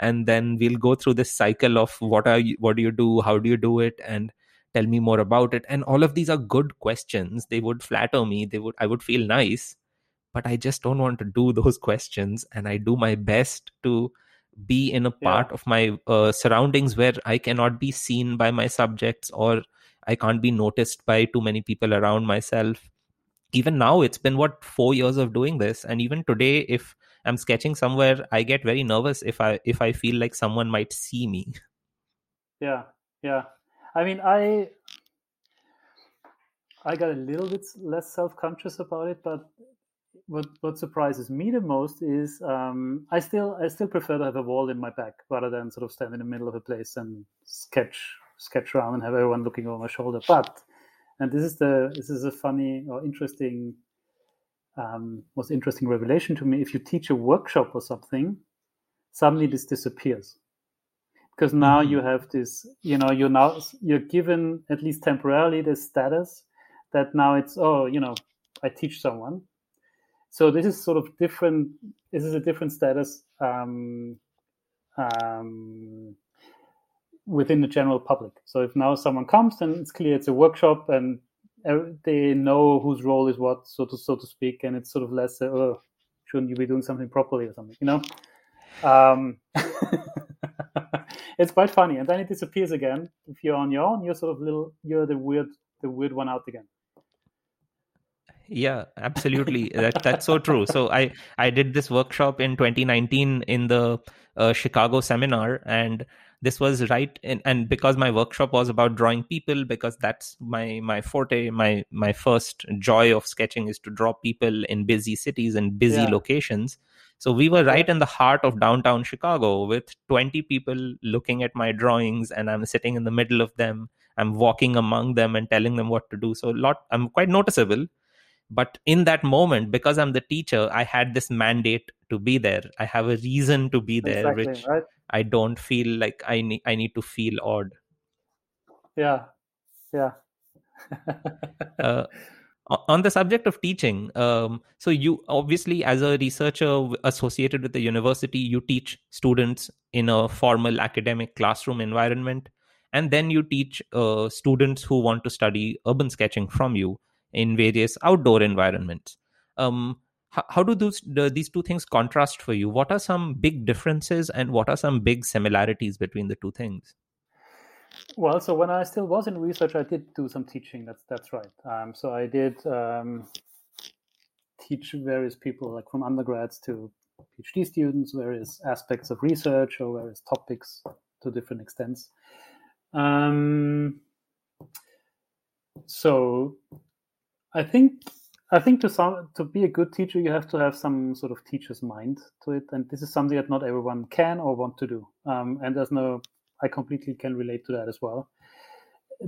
and then we'll go through this cycle of what are you what do you do how do you do it and tell me more about it. And all of these are good questions. They would flatter me. They would i would feel nice but i just don't want to do those questions and i do my best to be in a part yeah. of my uh, surroundings where i cannot be seen by my subjects or i can't be noticed by too many people around myself. Even now it's been what 4 years of doing this and even today if i'm sketching somewhere i get very nervous if i if i feel like someone might see me yeah yeah i mean i i got a little bit less self-conscious about it but what what surprises me the most is um, I still I still prefer to have a wall in my back rather than sort of stand in the middle of a place and sketch sketch around and have everyone looking over my shoulder. But and this is the this is a funny or interesting um, most interesting revelation to me. If you teach a workshop or something, suddenly this disappears because now mm-hmm. you have this. You know, you're now you're given at least temporarily this status that now it's oh you know I teach someone. So this is sort of different. This is a different status um, um, within the general public. So if now someone comes, then it's clear it's a workshop, and they know whose role is what, so to so to speak, and it's sort of less, uh, oh, shouldn't you be doing something properly or something, you know? Um, it's quite funny, and then it disappears again. If you're on your own, you're sort of little, you're the weird, the weird one out again. Yeah, absolutely. that, that's so true. So I I did this workshop in 2019 in the uh, Chicago seminar, and this was right in, and because my workshop was about drawing people because that's my my forte my my first joy of sketching is to draw people in busy cities and busy yeah. locations. So we were right in the heart of downtown chicago with 20 people looking at my drawings and i'm sitting in the middle of them. I'm walking among them and telling them what to do. So a lot i'm quite noticeable but in that moment because i'm the teacher i had this mandate to be there. I have a reason to be there exactly, which right? i don't feel like i need i need to feel odd. Yeah yeah. Uh, on the subject of teaching um, so you obviously as a researcher associated with the university you teach students in a formal academic classroom environment and then you teach uh, students who want to study urban sketching from you in various outdoor environments. Um, how, how do those the, these two things contrast for you? What are some big differences and what are some big similarities between the two things? Well, so when I still was in research, I did do some teaching. That's that's right. Um, so I did um, teach various people, like from undergrads to PhD students, various aspects of research or various topics to different extents. Um, so I think I think to some to be a good teacher, you have to have some sort of teacher's mind to it, and this is something that not everyone can or want to do. Um, and there's no, I completely can relate to that as well.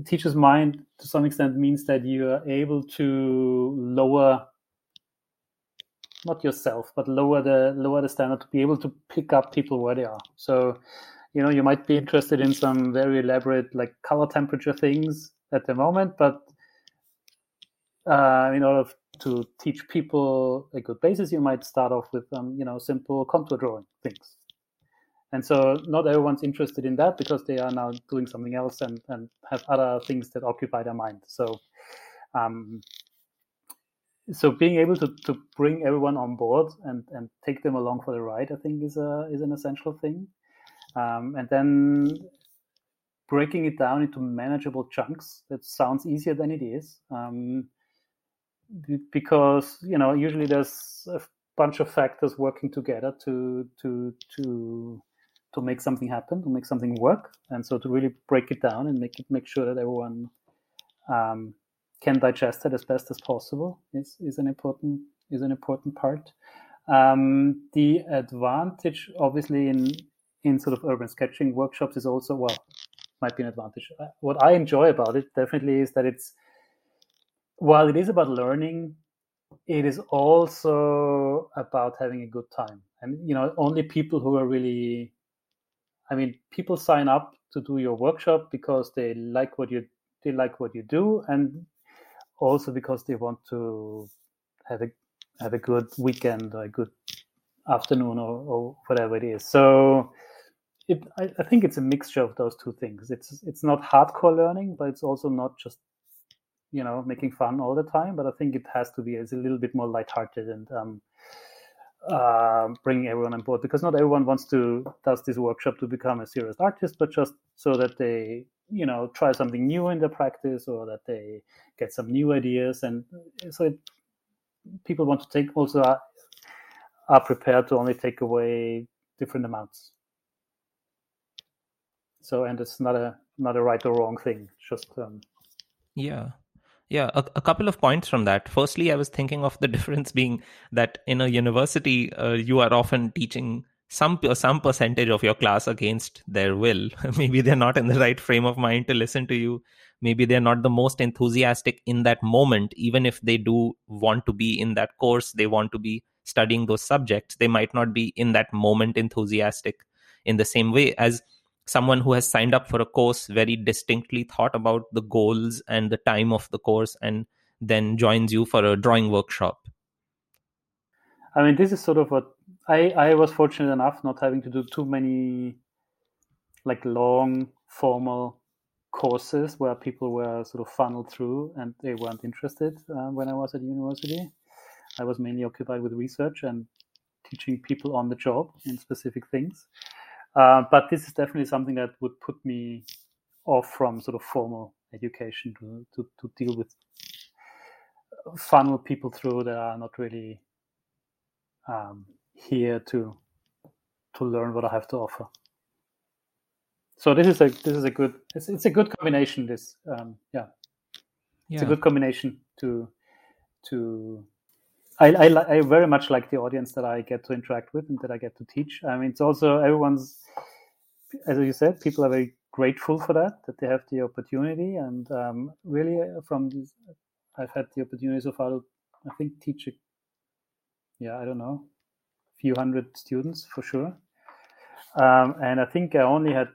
Teacher's mind, to some extent, means that you are able to lower, not yourself, but lower the lower the standard to be able to pick up people where they are. So you know you might be interested in some very elaborate like color temperature things at the moment but uh, in order to teach people a good basis you might start off with um, you know simple contour drawing things and so not everyone's interested in that because they are now doing something else and, and have other things that occupy their mind so um, so being able to, to bring everyone on board and, and take them along for the ride, I think is a is an essential thing. Um, and then breaking it down into manageable chunks that sounds easier than it is. Um, because you know usually there's a bunch of factors working together to to to to make something happen, to make something work, and so to really break it down and make it make sure that everyone um, can digest it as best as possible is, is an important is an important part. Um, the advantage, obviously, in in sort of urban sketching workshops is also well might be an advantage. Uh, what I enjoy about it definitely is that it's while it is about learning, it is also about having a good time. And you know, only people who are really, I mean, people sign up to do your workshop because they like what you they like what you do, and also because they want to have a have a good weekend or a good afternoon or, or whatever it is. So it, I, I, think it's a mixture of those two things. It's it's not hardcore learning, but it's also not just you know making fun all the time. But I think it has to be it's a little bit more lighthearted and um, uh, bringing everyone on board because not everyone wants to does this workshop to become a serious artist, but just so that they you know try something new in their practice or that they get some new ideas and so it, people want to take also are, are prepared to only take away different amounts so and it's not a not a right or wrong thing just um, yeah yeah a, a, couple of points from that. Firstly i was thinking of the difference being that in a university uh, you are often teaching some some percentage of your class against their will. Maybe they're not in the right frame of mind to listen to you. Maybe they're not the most enthusiastic in that moment. Even if they do want to be in that course they want to be studying those subjects they might not be in that moment enthusiastic in the same way as someone who has signed up for a course very distinctly thought about the goals and the time of the course and then joins you for a drawing workshop i mean this is sort of what I, I was fortunate enough not having to do too many like long formal courses where people were sort of funneled through and they weren't interested uh, when I was at university. I was mainly occupied with research and teaching people on the job in specific things. Uh, but this is definitely something that would put me off from sort of formal education to, to, to deal with funnel people through that are not really um, here to to learn what I have to offer. So this is a this is a good it's, it's a good combination. This um, yeah. yeah, it's a good combination to to. I, I I very much like the audience that I get to interact with and that I get to teach. I mean, it's also everyone's, as you said, people are very grateful for that that they have the opportunity and um, really uh, from I've had the opportunity so far to I think teach a, yeah I don't know a few hundred students for sure. Um, and I think I only had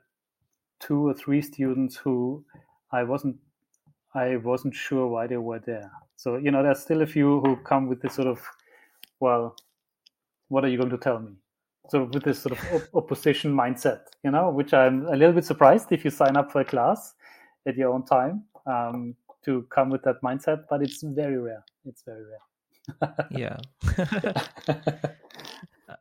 two or three students who I wasn't I wasn't sure why they were there. So you know, there's still a few who come with this sort of, well, what are you going to tell me? So with this sort of op- opposition mindset, you know, which I'm a little bit surprised if you sign up for a class at your own time um, to come with that mindset, but it's very rare. It's very rare. yeah.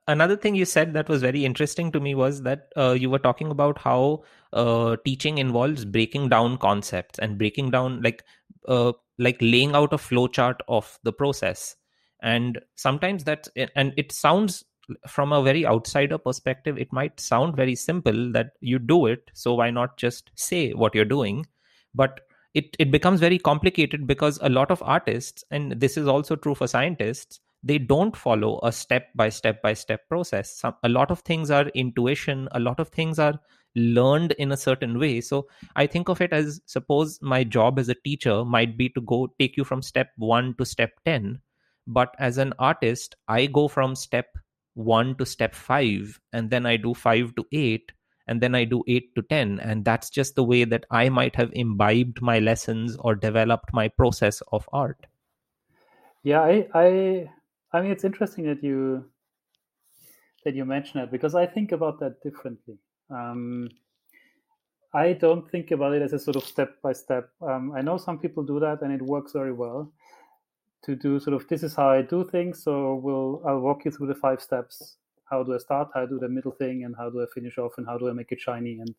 another thing you said that was very interesting to me was that uh, you were talking about how uh, teaching involves breaking down concepts and breaking down like uh, like laying out a flowchart of the process. And sometimes that and it sounds from a very outsider perspective it might sound very simple that you do it so why not just say what you're doing? But it, it becomes very complicated because a lot of artists and this is also true for scientists they don't follow a step by step by step process. Some, a lot of things are intuition a lot of things are learned in a certain way so i think of it as suppose my job as a teacher might be to go take you from step 1 to step 10 but as an artist i go from step 1 to step 5 and then i do 5 to 8 and then I do 8 to 10 and that's just the way that I might have imbibed my lessons or developed my process of art. Yeah, I I I mean it's interesting that you that you mention it because I think about that differently. Um, I don't think about it as a sort of step by step. I know some people do that and it works very well to do sort of this is how I do things. So we'll I'll walk you through the five steps how do I start, how do the middle thing, and how do I finish off, and how do I make it shiny, and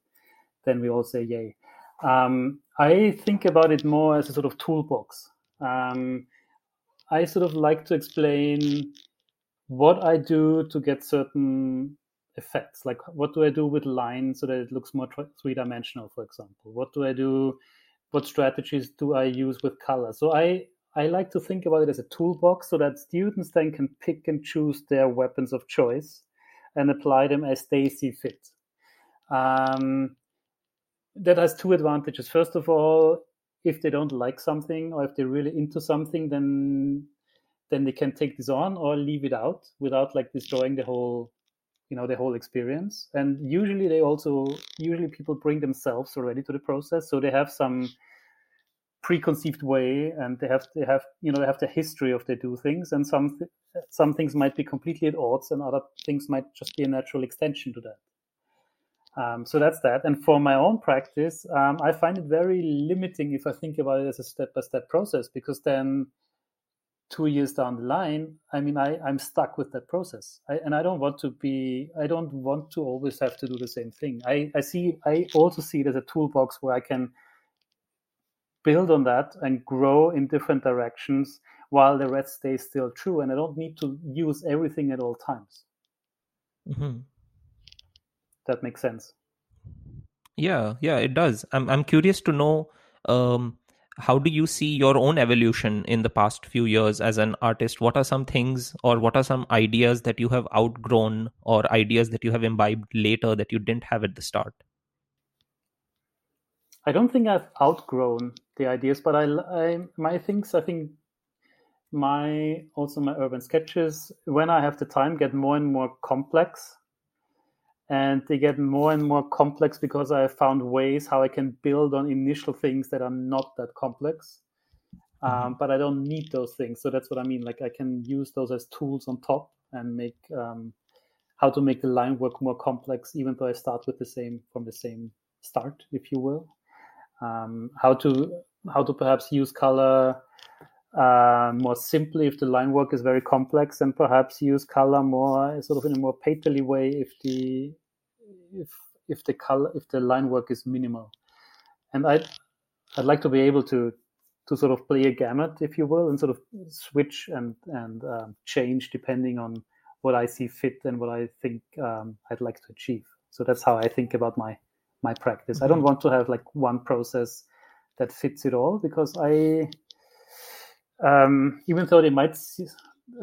then we all say yay. Um, I think about it more as a sort of toolbox. Um, I sort of like to explain what I do to get certain effects. Like, what do I do with lines so that it looks more three dimensional, for example? What do I do? What strategies do I use with color? So I I like to think about it as a toolbox so that students then can pick and choose their weapons of choice and apply them as they see fit. Um, that has two advantages. First of all, if they don't like something or if they're really into something, then then they can take this on or leave it out without like destroying the whole you know the whole experience. And usually they also usually people bring themselves already to the process. So they have some preconceived way and they have they have you know they have the history of they do things. And some some things might be completely at odds and other things might just be a natural extension to that. Um, so that's that. And for my own practice um, i find it very limiting if i think about it as a step-by-step process because then two years down the line i mean I, i'm stuck with that process I, and i don't want to be i don't want to always have to do the same thing i, I see i also see it as a toolbox where i can build on that and grow in different directions while the rest stays still true. And I don't need to use everything at all times. Mm-hmm. That makes sense. Yeah, yeah, it does. I'm I'm curious to know um, how do you see your own evolution in the past few years as an artist? What are some things or what are some ideas that you have outgrown or ideas that you have imbibed later that you didn't have at the start? I don't think I've outgrown the ideas, but I, I my things I think my also my urban sketches when I have the time get more and more complex, and they get more and more complex because I found ways how I can build on initial things that are not that complex. Um, mm-hmm. but I don't need those things, so that's what I mean. Like I can use those as tools on top and make um, how to make the line work more complex, even though I start with the same from the same start, if you will um, how to how to perhaps use color uh, more simply if the line work is very complex, and perhaps use color more sort of in a more painterly way if the if if the color if the line work is minimal. And I'd I'd like to be able to to sort of play a gamut, if you will, and sort of switch and and um, change depending on what I see fit and what I think um, I'd like to achieve. So that's how I think about my my practice. Mm-hmm. I don't mm-hmm. want to have like one process that fits it all because I, um, even though they might, see,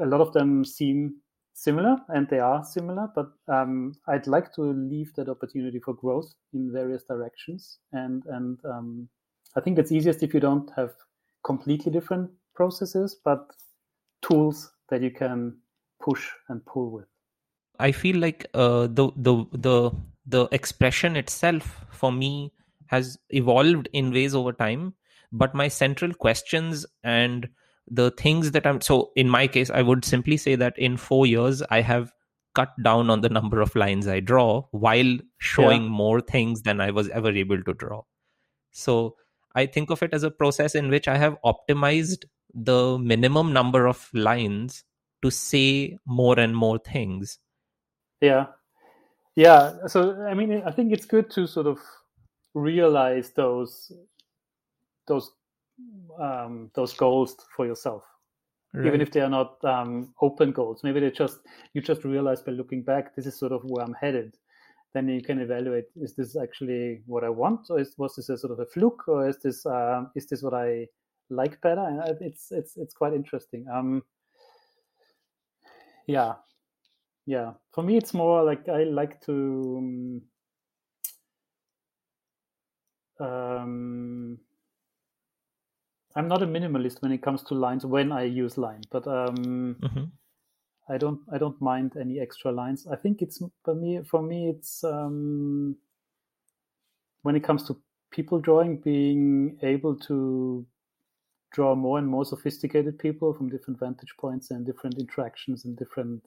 a lot of them seem similar and they are similar, but um, I'd like to leave that opportunity for growth in various directions. And and um, I think that's easiest if you don't have completely different processes, but tools that you can push and pull with. I feel like uh, the the the the expression itself for me has evolved in ways over time but my central questions and the things that i'm so in my case i would simply say that in 4 years i have cut down on the number of lines i draw while showing yeah. more things than i was ever able to draw. So i think of it as a process in which i have optimized the minimum number of lines to say more and more things. Yeah. Yeah. So i mean i think it's good to sort of realize those those um, those goals for yourself right. even if they are not um, open goals. Maybe they just you just realize by looking back this is sort of where i'm headed. Then you can evaluate is this actually what i want? Or is, was this a sort of a fluke? Or is this um, is this what i like better? And it's it's it's quite interesting. Um yeah. Yeah. For me it's more like i like to um, um, i'm not a minimalist when it comes to lines when i use line but um, mm-hmm. i don't i don't mind any extra lines. I think it's for me for me it's um, when it comes to people drawing, being able to draw more and more sophisticated people from different vantage points and different interactions and different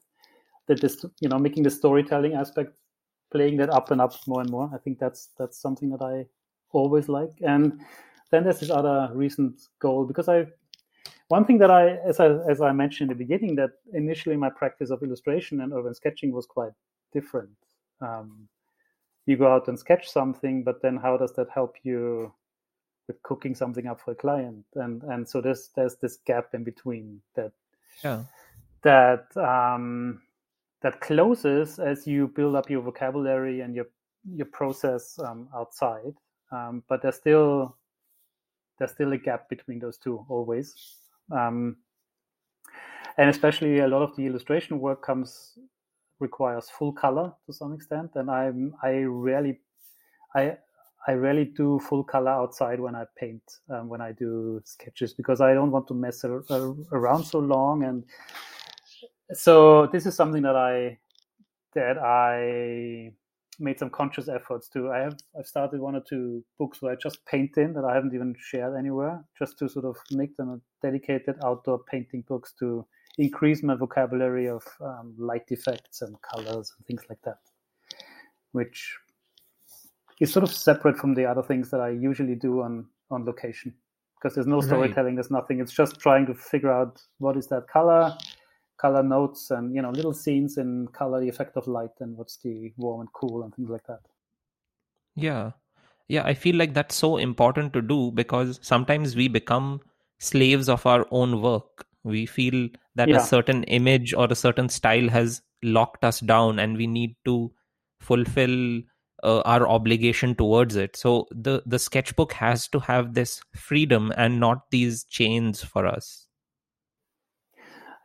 that this you know making the storytelling aspect playing that up and up more and more. I think that's that's something that i always like. And then there's this other recent goal because i one thing that i as i as i mentioned in the beginning that initially my practice of illustration and urban sketching was quite different. Um, you go out and sketch something but then how does that help you with cooking something up for a client? And and so there's there's this gap in between that yeah. that um that closes as you build up your vocabulary and your your process um, outside. Um, but there's still there's still a gap between those two always um, and especially a lot of the illustration work comes requires full color to some extent and i'm i rarely i I rarely do full color outside when I paint, um, when I do sketches, because I don't want to mess ar- around so long. And so this is something that I that I made some conscious efforts to. I have I've started one or two books where I just paint in that I haven't even shared anywhere, just to sort of make them dedicated outdoor painting books to increase my vocabulary of um, light effects and colors and things like that, which is sort of separate from the other things that I usually do on on location because there's no storytelling, right. there's nothing. It's just trying to figure out what is that color, color notes, and you know little scenes in color, the effect of light, and what's the warm and cool and things like that. Yeah, yeah, I feel like that's so important to do because sometimes we become slaves of our own work. We feel that yeah. a certain image or a certain style has locked us down, and we need to fulfill uh, our obligation towards it so the the sketchbook has to have this freedom and not these chains for us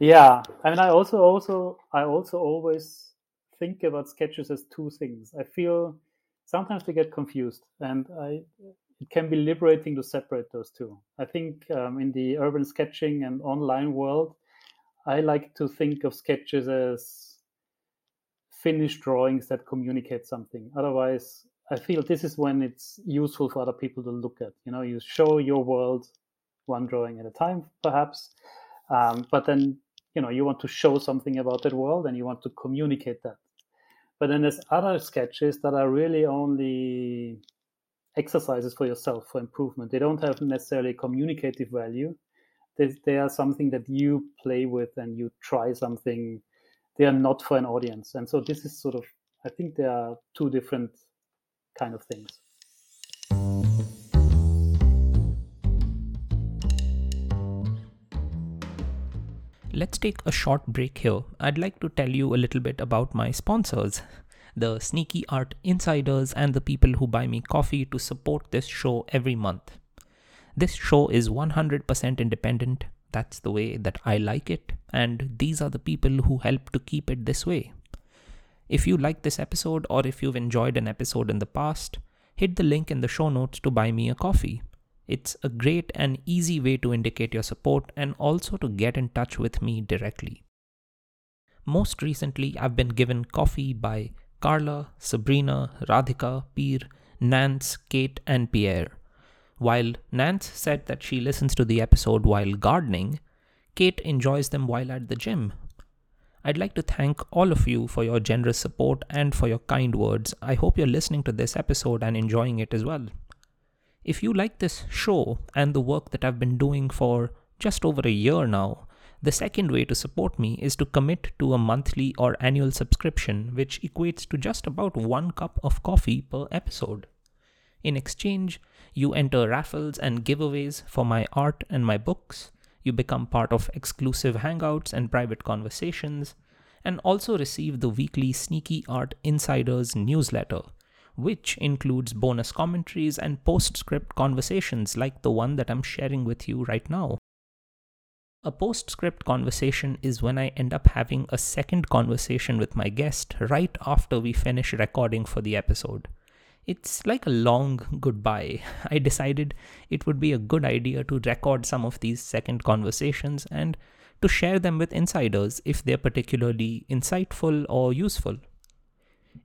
yeah i mean i also also i also always think about sketches as two things i feel sometimes they get confused and i it can be liberating to separate those two i think um, in the urban sketching and online world i like to think of sketches as finished drawings that communicate something. Otherwise, I feel this is when it's useful for other people to look at. You know, you show your world one drawing at a time, perhaps, um, but then you know you want to show something about that world and you want to communicate that. But then there's other sketches that are really only exercises for yourself for improvement. They don't have necessarily communicative value. They, they are something that you play with and you try something they are not for an audience and so this is sort of i think there are two different kind of things Let's take a short break here. I'd like to tell you a little bit about my sponsors, the SneakyArt Insiders, and the people who buy me coffee to support this show every month. This show is 100% independent, that's the way that I like it, and these are the people who help to keep it this way. If you like this episode or if you've enjoyed an episode in the past, hit the link in the show notes to buy me a coffee. It's a great and easy way to indicate your support and also to get in touch with me directly. Most recently, I've been given coffee by Carla, Sabrina, Radhika, Peer, Nance, Kate, and Pierre. While Nance said that she listens to the episode while gardening, Kate enjoys them while at the gym. I'd like to thank all of you for your generous support and for your kind words. I hope you're listening to this episode and enjoying it as well. If you like this show and the work that I've been doing for just over a year now, the second way to support me is to commit to a monthly or annual subscription, which equates to just about one cup of coffee per episode. In exchange, you enter raffles and giveaways for my art and my books. You become part of exclusive hangouts and private conversations, and also receive the weekly SneakyArt Insiders newsletter, which includes bonus commentaries and postscript conversations like the one that I'm sharing with you right now. A postscript conversation is when I end up having a second conversation with my guest right after we finish recording for the episode. It's like a long goodbye. I decided it would be a good idea to record some of these second conversations and to share them with insiders if they're particularly insightful or useful.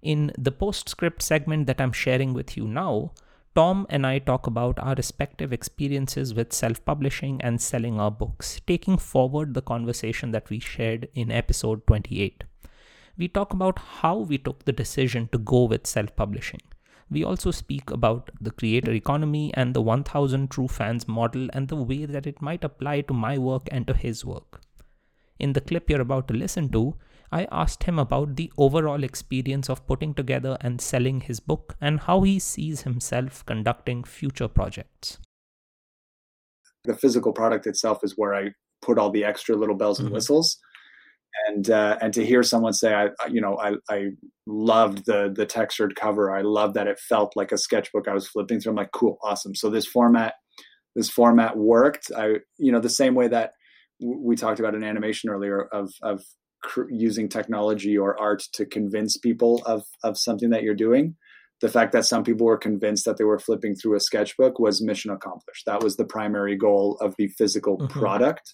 In the postscript segment that I'm sharing with you now, Tom and I talk about our respective experiences with self publishing and selling our books, taking forward the conversation that we shared in episode 28. We talk about how we took the decision to go with self publishing. We also speak about the creator economy and the 1000 True Fans model and the way that it might apply to my work and to his work. In the clip you're about to listen to, I asked him about the overall experience of putting together and selling his book and how he sees himself conducting future projects. The physical product itself is where I put all the extra little bells and mm-hmm. whistles. And uh, and to hear someone say, I you know I I loved the the textured cover. I love that it felt like a sketchbook I was flipping through. I'm like, cool, awesome. So this format this format worked. I you know the same way that we talked about an animation earlier of of cr- using technology or art to convince people of of something that you're doing the fact that some people were convinced that they were flipping through a sketchbook was mission accomplished. That was the primary goal of the physical mm-hmm. product.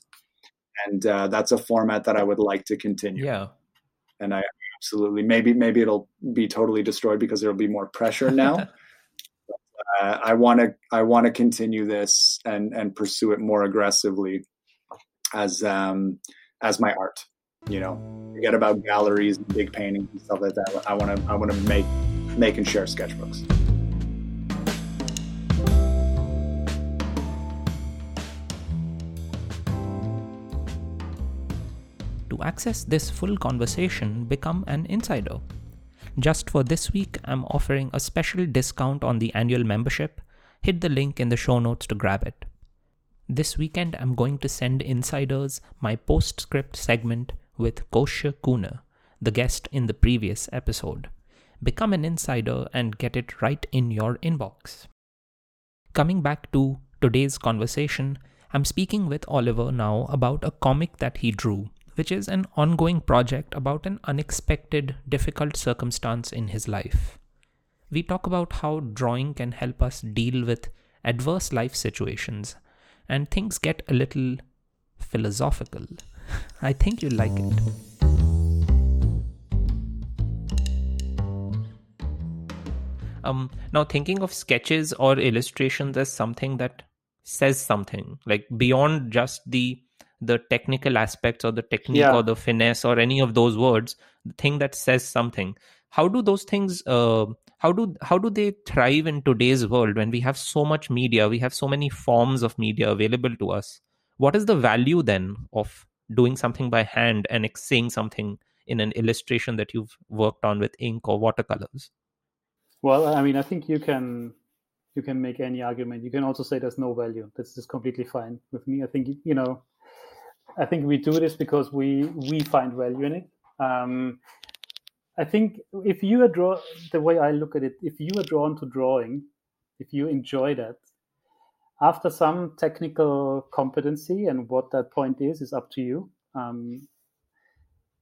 And uh, that's a format that i would like to continue. Yeah. And i absolutely maybe maybe it'll be totally destroyed because there'll be more pressure now. Uh, i want to i want to continue this and and pursue it more aggressively as um as my art you know forget about galleries and big paintings and stuff like that. I want to i want to make make and share sketchbooks. To access this full conversation become an insider. Just for this week i'm offering a special discount on the annual membership. Hit the link in the show notes to grab it. This weekend i'm going to send insiders my postscript segment with Kosha Kuna, the guest in the previous episode. Become an insider and get it right in your inbox. Coming back to today's conversation, I'm speaking with Oliver now about a comic that he drew, which is an ongoing project about an unexpected, difficult circumstance in his life. We talk about how drawing can help us deal with adverse life situations, and things get a little philosophical. I think you'll like it. Um, now, thinking of sketches or illustrations as something that says something, like beyond just the the technical aspects or the technique yeah. or the finesse or any of those words, the thing that says something. How do those things? Uh, how do how do they thrive in today's world when we have so much media? We have so many forms of media available to us. What is the value then of doing something by hand and saying something in an illustration that you've worked on with ink or watercolors? Well i mean i think you can you can make any argument. You can also say there's no value. This is completely fine with me. I think you know i think we do this because we we find value in it. Um, i think if you are draw the way i look at it if you are drawn to drawing if you enjoy that after some technical competency and what that point is is up to you. Um,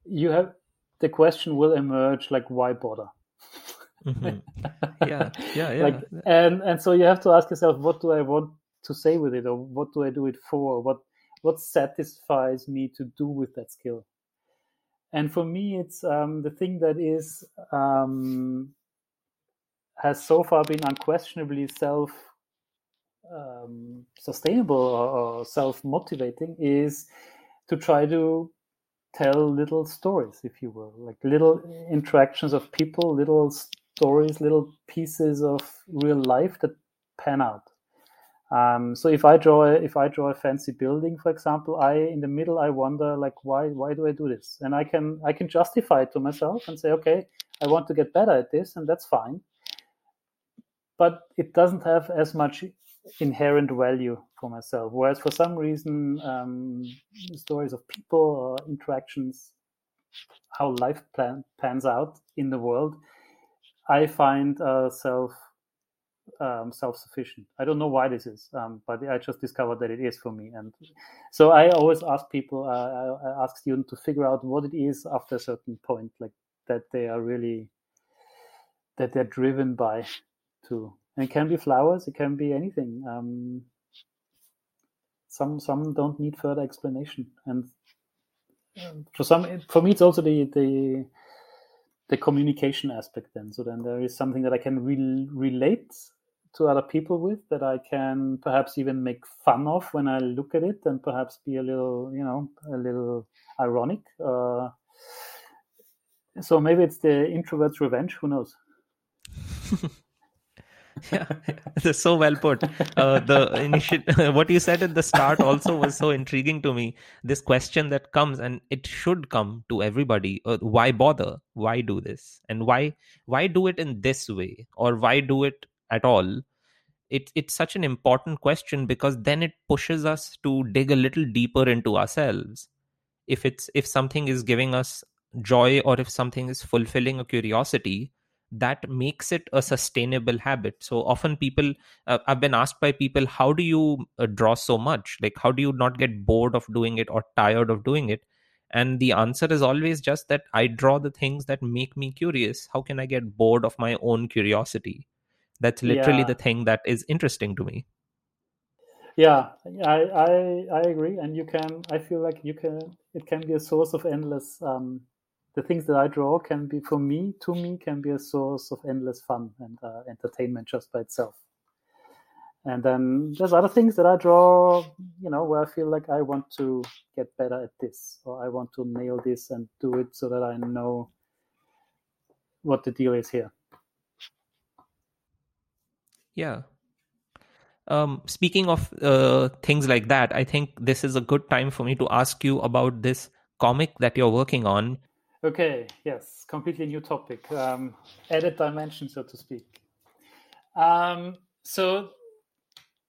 you have the question will emerge like why bother? Mm-hmm. yeah yeah yeah. Like and and so you have to ask yourself what do i want to say with it or what do i do it for? What what satisfies me to do with that skill? And for me it's um, the thing that is um, has so far been unquestionably self um, sustainable or, self motivating is to try to tell little stories, if you will, like little interactions of people, little stories, little pieces of real life that pan out. Um, so if I draw a, if I draw a fancy building, for example, I in the middle I wonder like why why do I do this? And I can I can justify it to myself and say okay I want to get better at this and that's fine. But it doesn't have as much inherent value for myself. Whereas for some reason, um, stories of people or interactions, how life plan, pans out in the world, I find uh, self um, self sufficient. I don't know why this is, um, but I just discovered that it is for me. And so I always ask people, uh, I ask students to figure out what it is after a certain point, like that they are really that they're driven by to and it can be flowers, it can be anything. Um, some some don't need further explanation, and um, for some, for me, it's also the the the communication aspect. Then, so then there is something that I can re- relate to other people with that I can perhaps even make fun of when I look at it and perhaps be a little, you know, a little ironic. Uh, so maybe it's the introvert's revenge. Who knows? yeah, that's so well put. Uh, the initial, what you said at the start also was so intriguing to me. This question that comes, and it should come to everybody: uh, Why bother? Why do this? And why why do it in this way? Or why do it at all? It, it's such an important question because then it pushes us to dig a little deeper into ourselves. If it's if something is giving us joy or if something is fulfilling a curiosity, that makes it a sustainable habit so often people uh, i've been asked by people how do you uh, draw so much like how do you not get bored of doing it or tired of doing it and the answer is always just that i draw the things that make me curious how can i get bored of my own curiosity that's literally Yeah. the thing that is interesting to me Yeah, I, I I agree, and you can. I feel like you can. It can be a source of endless. Um, the things that I draw can be for me, to me, can be a source of endless fun and uh, entertainment just by itself. And then there's other things that I draw, you know, where I feel like I want to get better at this, or I want to nail this and do it so that I know what the deal is here. Yeah. Um, speaking of uh, things like that, I think this is a good time for me to ask you about this comic that you're working on. Okay, yes, completely new topic. Um, added dimension, so to speak. Um, so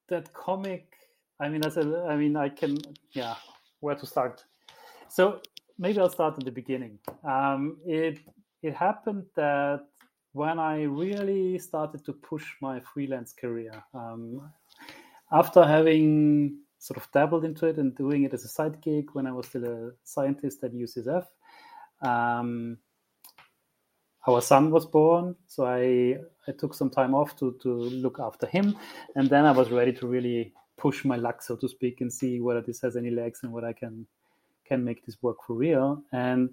that comic, I mean, as a, I mean, I can, yeah, where to start? So maybe I'll start at the beginning. Um, it it happened that when I really started to push my freelance career, um, after having sort of dabbled into it and doing it as a side gig when I was still a scientist at UCSF, um, our son was born, so I I took some time off to to look after him, and then I was ready to really push my luck, so to speak, and see whether this has any legs and whether I can can make this work for real. And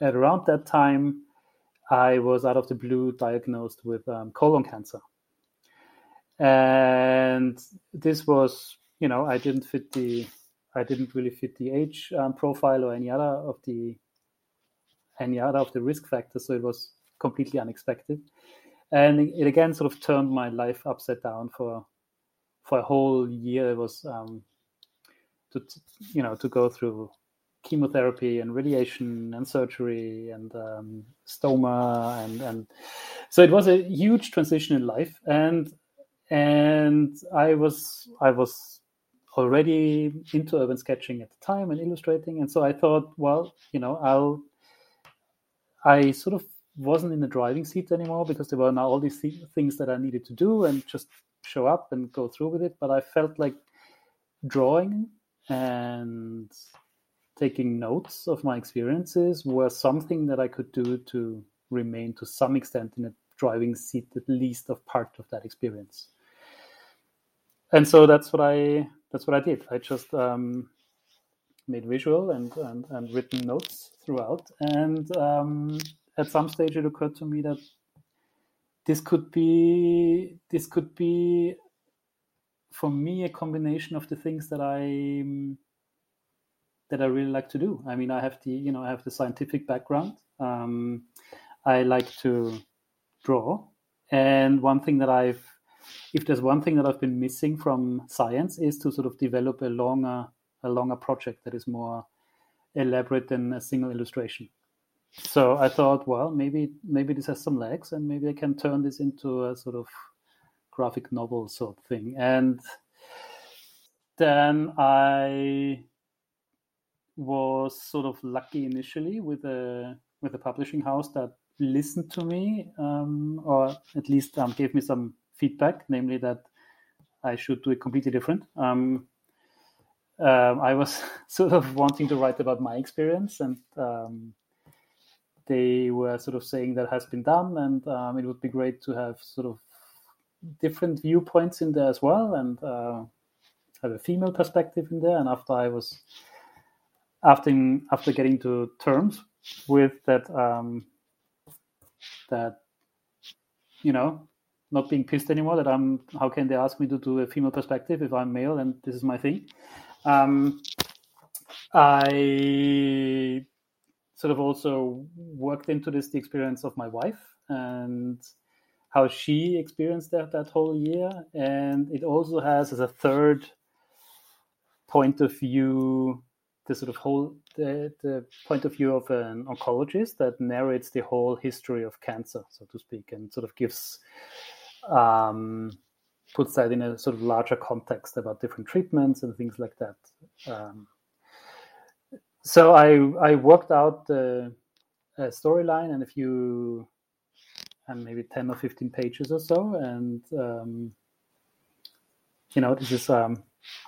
at around that time, I was out of the blue diagnosed with um, colon cancer, and this was you know I didn't fit the I didn't really fit the age um, profile or any other of the any other of the risk factors, so it was completely unexpected, and it again sort of turned my life upside down for for a whole year. It was um, to you know to go through chemotherapy and radiation and surgery and um, stoma and and so it was a huge transition in life. And and I was I was already into urban sketching at the time and illustrating. And so I thought well you know I'll I sort of wasn't in the driving seat anymore because there were now all these th- things that I needed to do and just show up and go through with it. But I felt like drawing and taking notes of my experiences were something that I could do to remain to some extent in a driving seat, at least of part of that experience. And so that's what I that's what I did. I just um, made visual and, and, and written notes throughout. And um, at some stage, it occurred to me that this could be this could be for me a combination of the things that I that I really like to do. I mean, I have the you know I have the scientific background. Um, I like to draw, and one thing that I've if there's one thing that I've been missing from science is to sort of develop a longer a longer project that is more elaborate than a single illustration. So I thought, well, maybe maybe this has some legs, and maybe I can turn this into a sort of graphic novel sort of thing. And then I was sort of lucky initially with a with a publishing house that listened to me, um, or at least um, gave me some feedback, namely that I should do it completely different. Um, um, I was sort of wanting to write about my experience, and um, they were sort of saying that has been done, and um, it would be great to have sort of different viewpoints in there as well, and uh, have a female perspective in there. And after I was after after getting to terms with that um, that you know not being pissed anymore that I'm. How can they ask me to do a female perspective if I'm male and this is my thing? Um, I sort of also worked into this the experience of my wife and how she experienced that that whole year, and it also has as a third point of view the sort of whole the, the point of view of an oncologist that narrates the whole history of cancer, so to speak, and sort of gives um, puts that in a sort of larger context about different treatments and things like that. Um, so I I worked out the storyline and a few and maybe ten or fifteen pages or so, and um, you know this is um,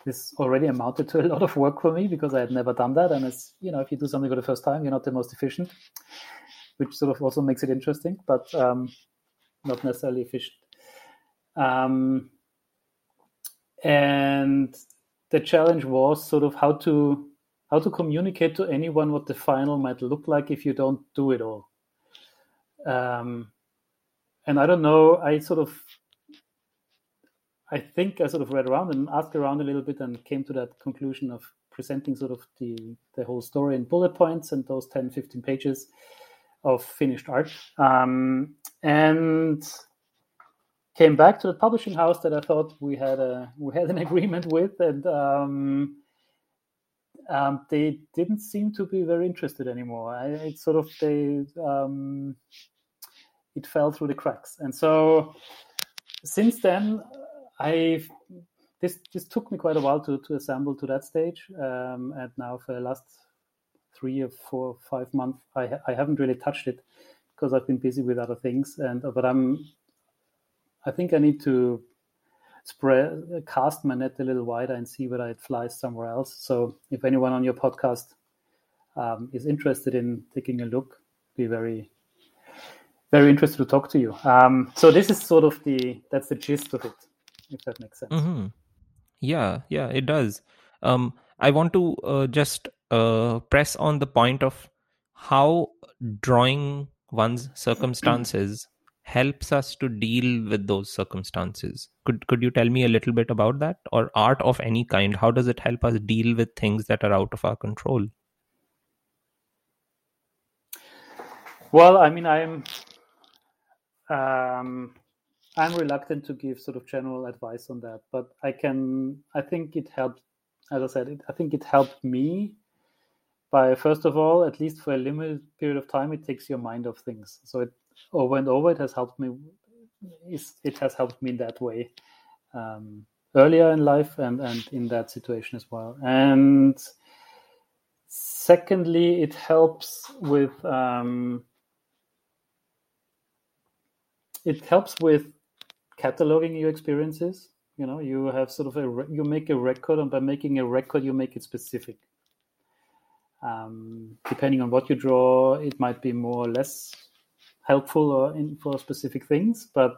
this already amounted to a lot of work for me because I had never done that, and it's you know if you do something for the first time, you're not the most efficient, which sort of also makes it interesting, but um, not necessarily efficient. Um, and the challenge was sort of how to how to communicate to anyone what the final might look like if you don't do it all. Um, and I don't know. I sort of, I think I sort of read around and asked around a little bit and came to that conclusion of presenting sort of the the whole story in bullet points and those 10, 15 pages of finished art. Um, and came back to the publishing house that I thought we had a we had an agreement with, and um, um, they didn't seem to be very interested anymore. I, it sort of they um, it fell through the cracks, and so since then I this this took me quite a while to to assemble to that stage, um, and now for the last three or four or five months I I haven't really touched it because I've been busy with other things, and but I'm I think I need to spread cast my net a little wider and see whether it flies somewhere else. So if anyone on your podcast um, is interested in taking a look, be very very interested to talk to you. Um, so this is sort of the that's the gist of it, if that makes sense. Mm-hmm. Yeah, yeah, it does. Um, I want to uh, just uh, press on the point of how drawing one's circumstances helps us to deal with those circumstances. Could could you tell me a little bit about that? Or art of any kind how does it help us deal with things that are out of our control? Well i mean i'm um, i'm reluctant to give sort of general advice on that but i can i think it helped as i said it, i think it helped me by first of all at least for a limited period of time it takes your mind off things. So it over and over. It has helped me. It has helped me in that way um, earlier in life and and in that situation as well. And secondly, it helps with um, it helps with cataloging your experiences. You know, you have sort of a you make a record, and by making a record, you make it specific. Um, depending on what you draw, it might be more or less helpful or in, for specific things. But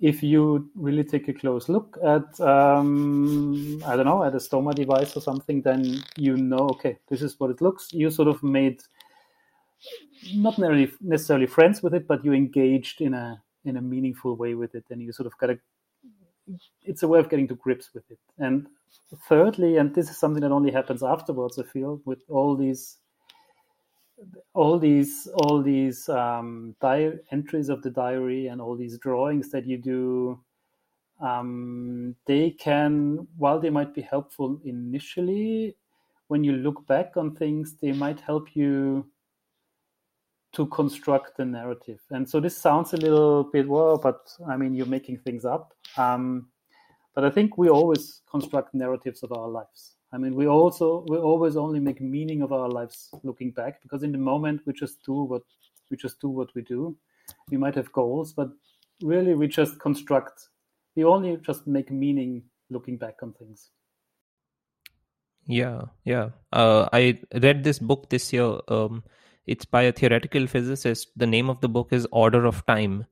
if you really take a close look at, um, I don't know, at a stoma device or something, then you know, okay, this is what it looks. You sort of made not necessarily necessarily friends with it, but you engaged in a in a meaningful way with it, and you sort of got a. It's a way of getting to grips with it. And thirdly, and this is something that only happens afterwards, I feel, with all these all these all these um, di- entries of the diary and all these drawings that you do um, they can while they might be helpful initially when you look back on things they might help you to construct the narrative. And so this sounds a little bit well but i mean you're making things up. Um, but i think we always construct narratives of our lives I mean, we also we always only make meaning of our lives looking back because in the moment we just do what we just do what we do. We might have goals, but really we just construct. We only just make meaning looking back on things. Yeah, yeah. Uh, I read this book this year. Um, it's by a theoretical physicist. The name of the book is Order of Time,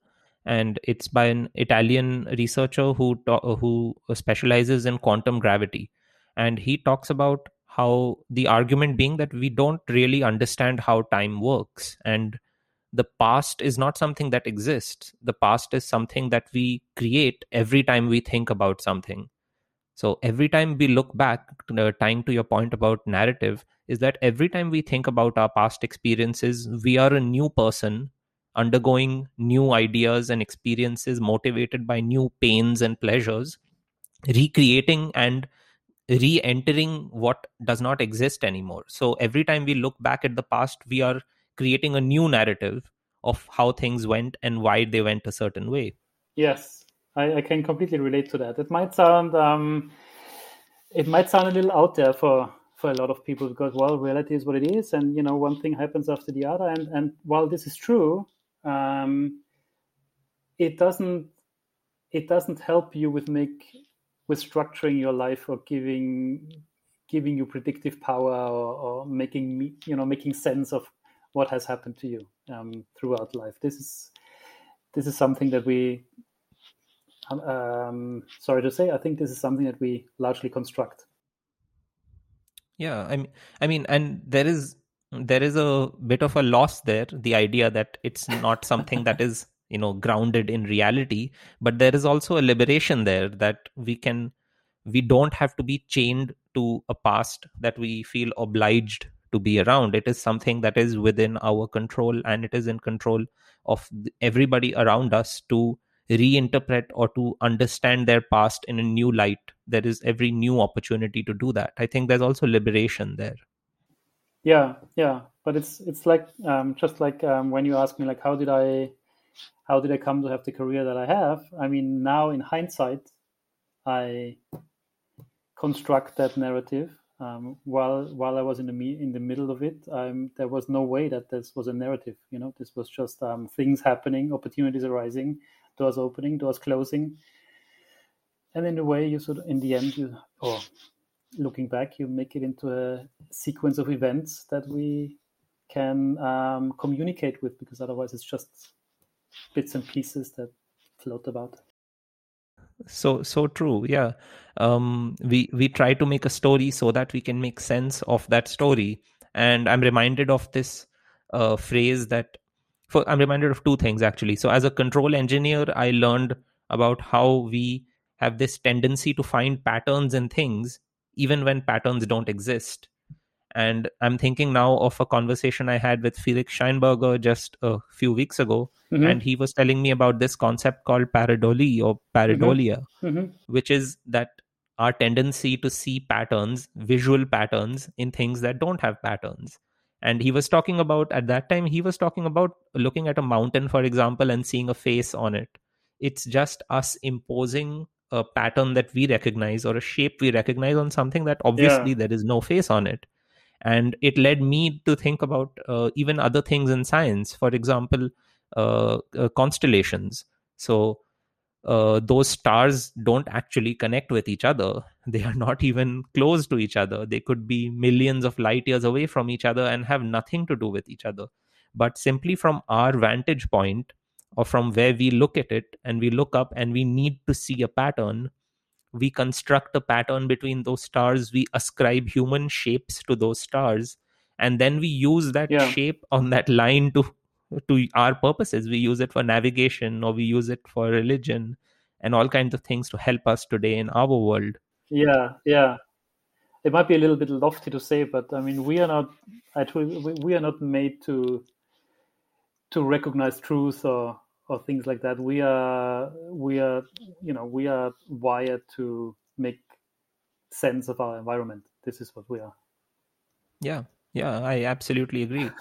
and it's by an Italian researcher who who specializes in quantum gravity and he talks about how the argument being that we don't really understand how time works. And the past is not something that exists. The past is something that we create every time we think about something. So every time we look back uh, tying to your point about narrative is that every time we think about our past experiences we are a new person undergoing new ideas and experiences motivated by new pains and pleasures recreating and re-entering what does not exist anymore. So every time we look back at the past we are creating a new narrative of how things went and why they went a certain way. Yes i, I can completely relate to that. It might sound um, it might sound a little out there for for a lot of people because well reality is what it is and you know one thing happens after the other. And and while this is true um, it doesn't it doesn't help you with make with structuring your life or giving giving you predictive power or, or making you know making sense of what has happened to you um, throughout life. This is this is something that we um sorry to say i think this is something that we largely construct. Yeah i mean i mean and there is there is a bit of a loss there the idea that it's not something that is you know grounded in reality. But there is also a liberation there that we can we don't have to be chained to a past that we feel obliged to be around. It is something that is within our control and it is in control of everybody around us to reinterpret or to understand their past in a new light. There is every new opportunity to do that. I think there's also liberation there. Yeah yeah. But it's it's like um, just like um, when you ask me like how did i how did i come to have the career that i have? I mean now in hindsight i construct that narrative. Um, while while i was in the me- in the middle of it um, there was no way that this was a narrative you know? This was just um, things happening opportunities arising doors opening doors closing. And in a way you sort of in the end you or looking back, you make it into a sequence of events that we can um, communicate with, because otherwise it's just bits and pieces that float about. So so true, yeah. Um, we we try to make a story so that we can make sense of that story, and I'm reminded of this uh, phrase that. For, I'm reminded of two things actually. So as a control engineer, I learned about how we have this tendency to find patterns in things even when patterns don't exist. And I'm thinking now of a conversation I had with Felix Scheinberger just a few weeks ago. Mm-hmm. And he was telling me about this concept called pareidolia or pareidolia, mm-hmm. mm-hmm. which is that our tendency to see patterns, visual patterns in things that don't have patterns. And he was talking about, at that time, he was talking about looking at a mountain, for example, and seeing a face on it. It's just us imposing a pattern that we recognize or a shape we recognize on something that obviously yeah. there is no face on it and it led me to think about uh, even other things in science. For example uh, uh, constellations. So uh, those stars don't actually connect with each other. They are not even close to each other. They could be millions of light years away from each other and have nothing to do with each other. But simply from our vantage point or from where we look at it and we look up and we need to see a pattern we construct a pattern between those stars we ascribe human shapes to those stars and then we use that yeah. shape on that line to to our purposes. We use it for navigation or we use it for religion and all kinds of things to help us today in our world. Yeah yeah. It might be a little bit lofty to say but i mean we are not actually we are not made to to recognize truth or or things like that. We are we are you know we are wired to make sense of our environment. This is what we are. Yeah. Yeah i absolutely agree.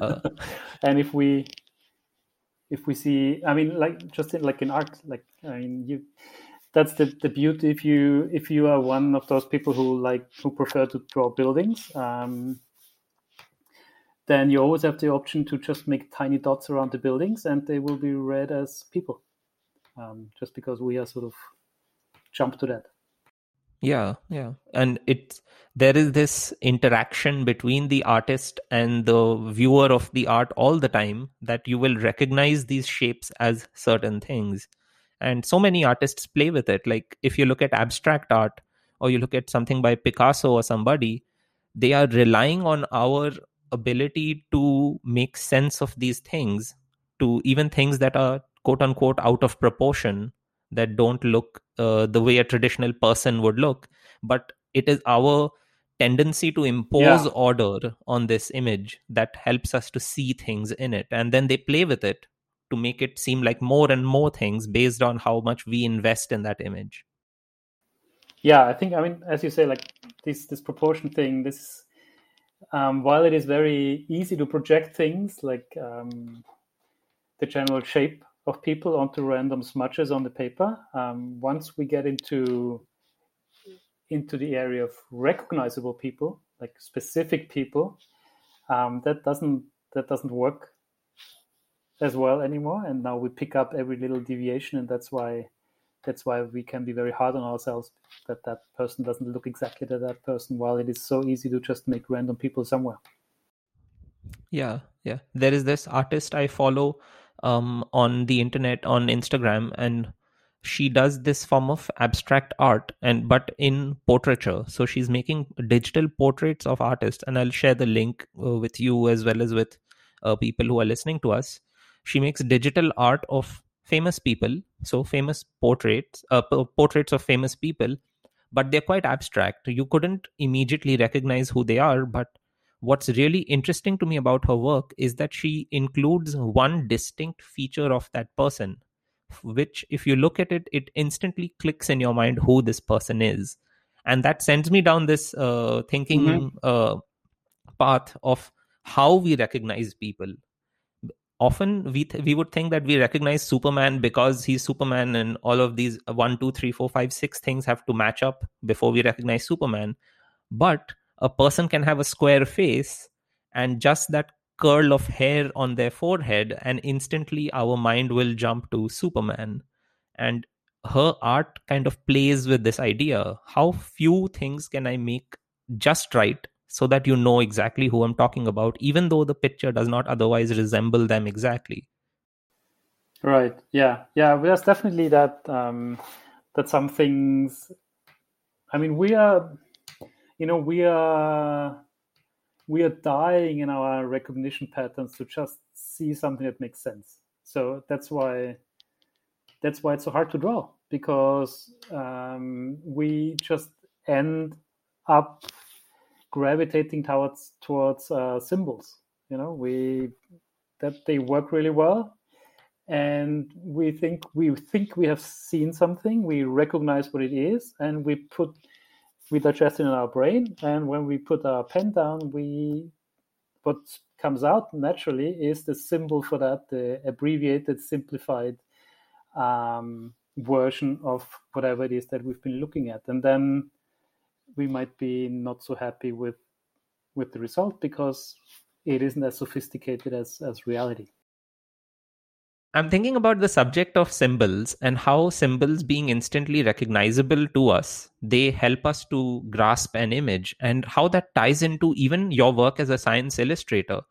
Uh, and if we if we see i mean like just in, like in art like i mean you that's the, the beauty. If you if you are one of those people who like who prefer to draw buildings um, then you always have the option to just make tiny dots around the buildings and they will be read as people um, just because we are sort of jump to that. Yeah yeah. And it there is this interaction between the artist and the viewer of the art all the time that you will recognize these shapes as certain things. And so many artists play with it. Like if you look at abstract art or you look at something by picasso or somebody they are relying on our ability to make sense of these things to even things that are quote unquote out of proportion that don't look uh, the way a traditional person would look but it is our tendency to impose yeah. order on this image that helps us to see things in it and then they play with it to make it seem like more and more things based on how much we invest in that image yeah i think i mean as you say like this this proportion thing this um, while it is very easy to project things like um, the general shape of people onto random smudges on the paper um, once we get into into the area of recognizable people, like specific people, um, that doesn't that doesn't work as well anymore. And now we pick up every little deviation, and that's why that's why we can be very hard on ourselves that that person doesn't look exactly like that person. While it is so easy to just make random people somewhere. Yeah, yeah. There is this artist I follow um, on the internet on Instagram, and she does this form of abstract art and but in portraiture so she's making digital portraits of artists and i'll share the link uh, with you as well as with uh, people who are listening to us she makes digital art of famous people so famous portraits uh, portraits of famous people but they're quite abstract. You couldn't immediately recognize who they are but what's really interesting to me about her work is that she includes one distinct feature of that person which if you look at it it instantly clicks in your mind who this person is. And that sends me down this uh, thinking mm-hmm. uh, path of how we recognize people often we th- we would think that we recognize superman because he's superman and all of these one two three four five six things have to match up before we recognize superman. But a person can have a square face and just that curl of hair on their forehead and instantly our mind will jump to superman. And her art kind of plays with this idea. How few things can i make just right so that you know exactly who i'm talking about even though the picture does not otherwise resemble them exactly. Right. Yeah. Yeah. There's definitely that um that some things i mean we are you know we are we are dying in our recognition patterns to just see something that makes sense. So that's why that's why it's so hard to draw because um, we just end up gravitating towards towards uh, symbols. You know, we that they work really well, and we think we think we have seen something. We recognize what it is, and we put we digest it in our brain, and when we put our pen down, we what comes out naturally is the symbol for that, the abbreviated, simplified um, version of whatever it is that we've been looking at, and then we might be not so happy with with the result because it isn't as sophisticated as as reality. I'm thinking about the subject of symbols and how symbols being instantly recognizable to us, they help us to grasp an image and how that ties into even your work as a science illustrator.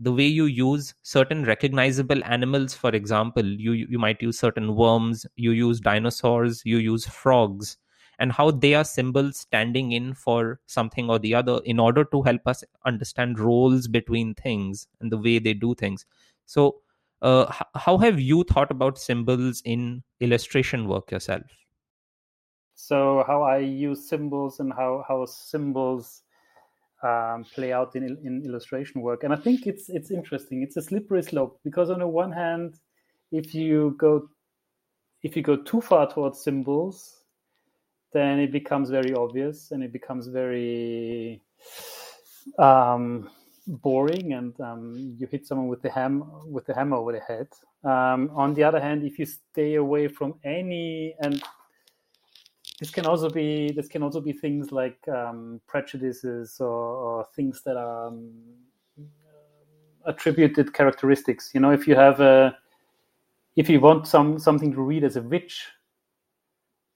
The way you use certain recognizable animals, for example, you, you might use certain worms, you use dinosaurs, you use frogs, and how they are symbols standing in for something or the other in order to help us understand roles between things and the way they do things. So, uh, how have you thought about symbols in illustration work yourself? So how I use symbols and how how symbols um, play out in in illustration work, and I think it's it's interesting. It's a slippery slope because on the one hand, if you go if you go too far towards symbols, then it becomes very obvious and it becomes very um, boring and um, you hit someone with the ham with the hammer over the head. Um, on the other hand, if you stay away from any and this can also be this can also be things like um, prejudices or, or, things that are um, attributed characteristics. You know, if you have a if you want some something to read as a witch,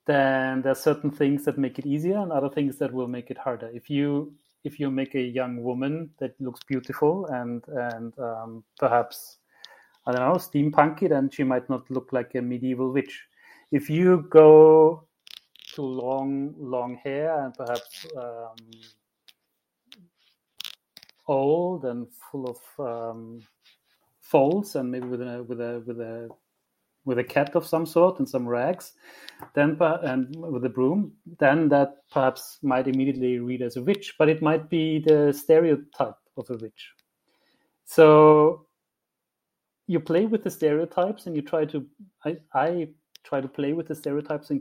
then there are certain things that make it easier and other things that will make it harder. If you if you make a young woman that looks beautiful and and um, perhaps I don't know steampunky, then she might not look like a medieval witch. If you go to long long hair and perhaps um, old and full of um, folds and maybe with a with a with a with a cat of some sort and some rags, then and with a broom, then that perhaps might immediately read as a witch, but it might be the stereotype of a witch. So you play with the stereotypes and you try to I, I try to play with the stereotypes and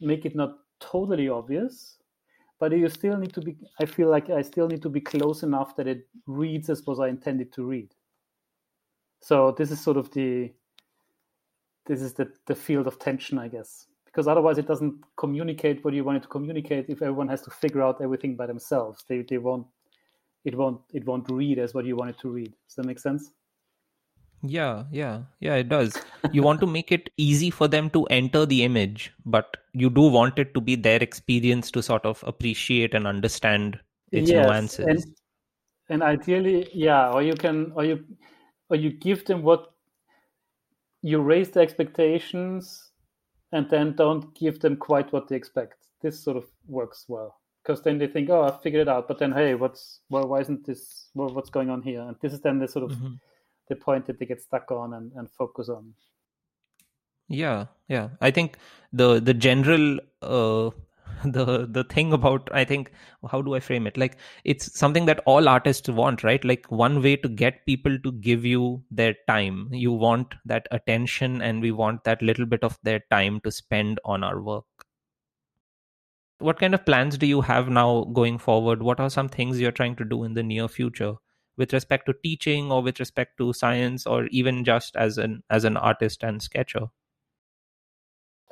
make it not totally obvious but you still need to be i feel like i still need to be close enough that it reads as was i intended to read so this is sort of the this is the, the field of tension i guess. Because otherwise it doesn't communicate what you want it to communicate if everyone has to figure out everything by themselves. They, they won't it won't it won't read as what you want it to read. Does that make sense? Yeah yeah yeah it does. You want to make it easy for them to enter the image but you do want it to be their experience to sort of appreciate and understand its yes, nuances. and, and ideally yeah or you can or you or you give them what you raise the expectations and then don't give them quite what they expect. This sort of works well because then they think oh i figured it out but then hey what's well why isn't this well, what's going on here? And this is then the sort of mm-hmm. the point that they get stuck on and, and focus on. Yeah yeah. I think the the general uh the the thing about i think how do i frame it? Like it's something that all artists want right? Like one way to get people to give you their time. You want that attention and we want that little bit of their time to spend on our work. What kind of plans do you have now going forward? What are some things you're trying to do in the near future with respect to teaching or with respect to science or even just as an as an artist and sketcher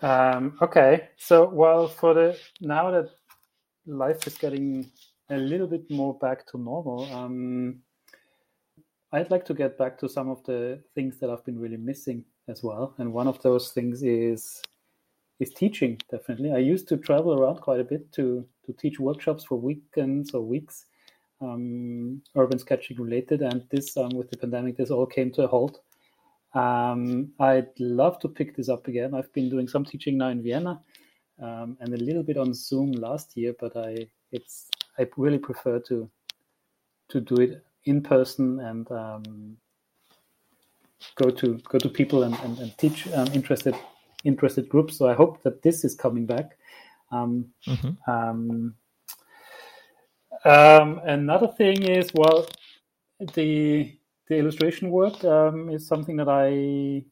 um, okay so well for the now that life is getting a little bit more back to normal um, i'd like to get back to some of the things that i've been really missing as well. And one of those things is is teaching definitely. I used to travel around quite a bit to to teach workshops for weekends or weeks um, urban sketching related, and this um, with the pandemic, this all came to a halt. Um, I'd love to pick this up again. I've been doing some teaching now in Vienna um, and a little bit on Zoom last year, but I it's I really prefer to to do it in person and um, go to go to people and, and, and teach um, interested interested groups. So I hope that this is coming back. Um, mm-hmm. um, um, another thing is, well, the the illustration work um, is something that I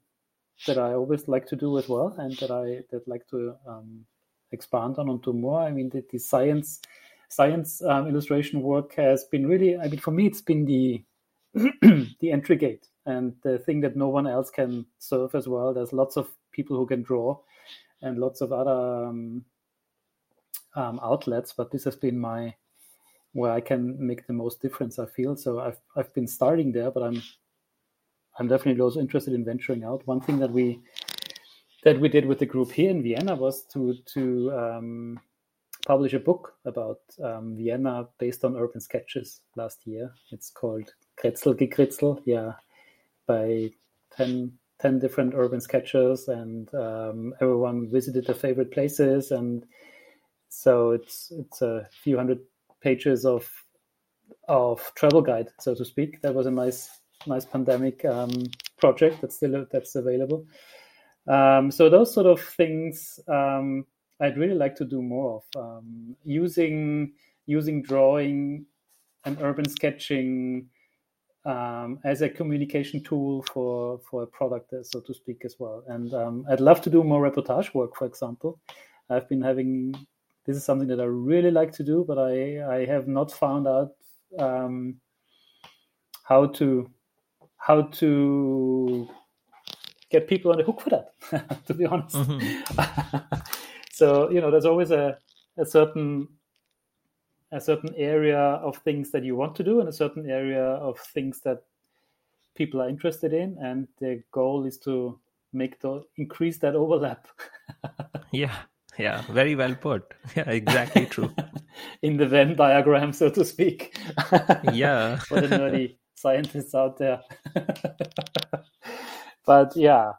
that I always like to do as well, and that I that like to um, expand on do more. I mean, the, the science science um, illustration work has been really. I mean, for me, it's been the the entry gate and the thing that no one else can serve as well. There's lots of people who can draw, and lots of other um, um, outlets, but this has been my where I can make the most difference. I feel so. I've I've been starting there, but I'm I'm definitely also interested in venturing out. One thing that we that we did with the group here in Vienna was to to um, publish a book about um, Vienna based on urban sketches last year. It's called Grätzl Gekritzel, yeah, by 10, 10 different urban sketchers, and um, everyone visited their favorite places, and so it's it's a few hundred pages of of travel guide, so to speak. That was a nice nice pandemic um, project that's still that's available. Um, so those sort of things um, I'd really like to do more of um, using using drawing and urban sketching um, as a communication tool for for a product, so to speak, as well. And um, I'd love to do more reportage work, for example. I've been having this is something that I really like to do, but I I have not found out um, how to how to get people on the hook for that. to be honest, mm-hmm. so you know, there's always a a certain a certain area of things that you want to do and a certain area of things that people are interested in and the goal is to make the increase that overlap yeah yeah, very well put. Yeah, exactly true. In the Venn diagram, so to speak. yeah. For the nerdy scientists out there. but yeah,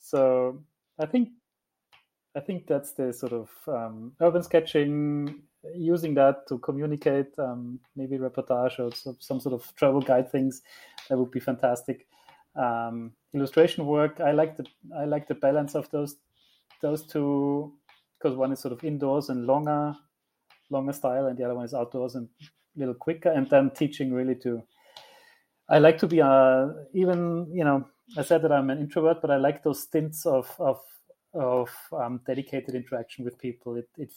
so I think I think that's the sort of um, urban sketching using that to communicate, um, maybe reportage or some, some, sort of travel guide things, that would be fantastic. Um, illustration work, I like the I like the balance of those those two because one is sort of indoors and longer longer style, and the other one is outdoors and a little quicker. And then teaching really to I like to be uh, even you know I said that I'm an introvert, but I like those stints of of of um, dedicated interaction with people. It it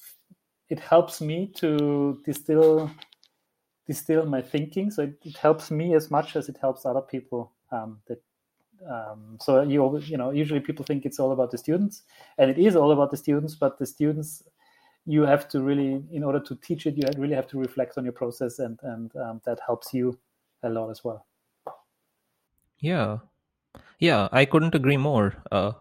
it helps me to distill distill my thinking. So it, it helps me as much as it helps other people. Um, that um, so you you know usually people think it's all about the students, and it is all about the students. But the students, you have to really, in order to teach it, you really have to reflect on your process, and and um, that helps you a lot as well. Yeah, yeah, I couldn't agree more. Uh,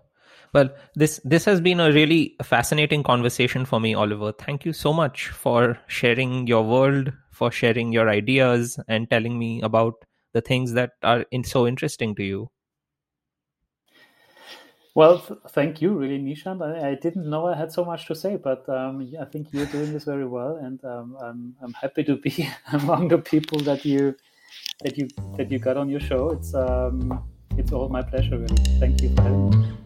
well, this this has been a really fascinating conversation for me, Oliver. Thank you so much for sharing your world, for sharing your ideas, and telling me about the things that are in, so interesting to you. Well, th- thank you, really, Nishant. I, I, didn't know I had so much to say, but um, I think you're doing this very well, and um, I'm I'm happy to be among the people that you that you that you got on your show. It's um, it's all my pleasure. Really. Thank you for having me.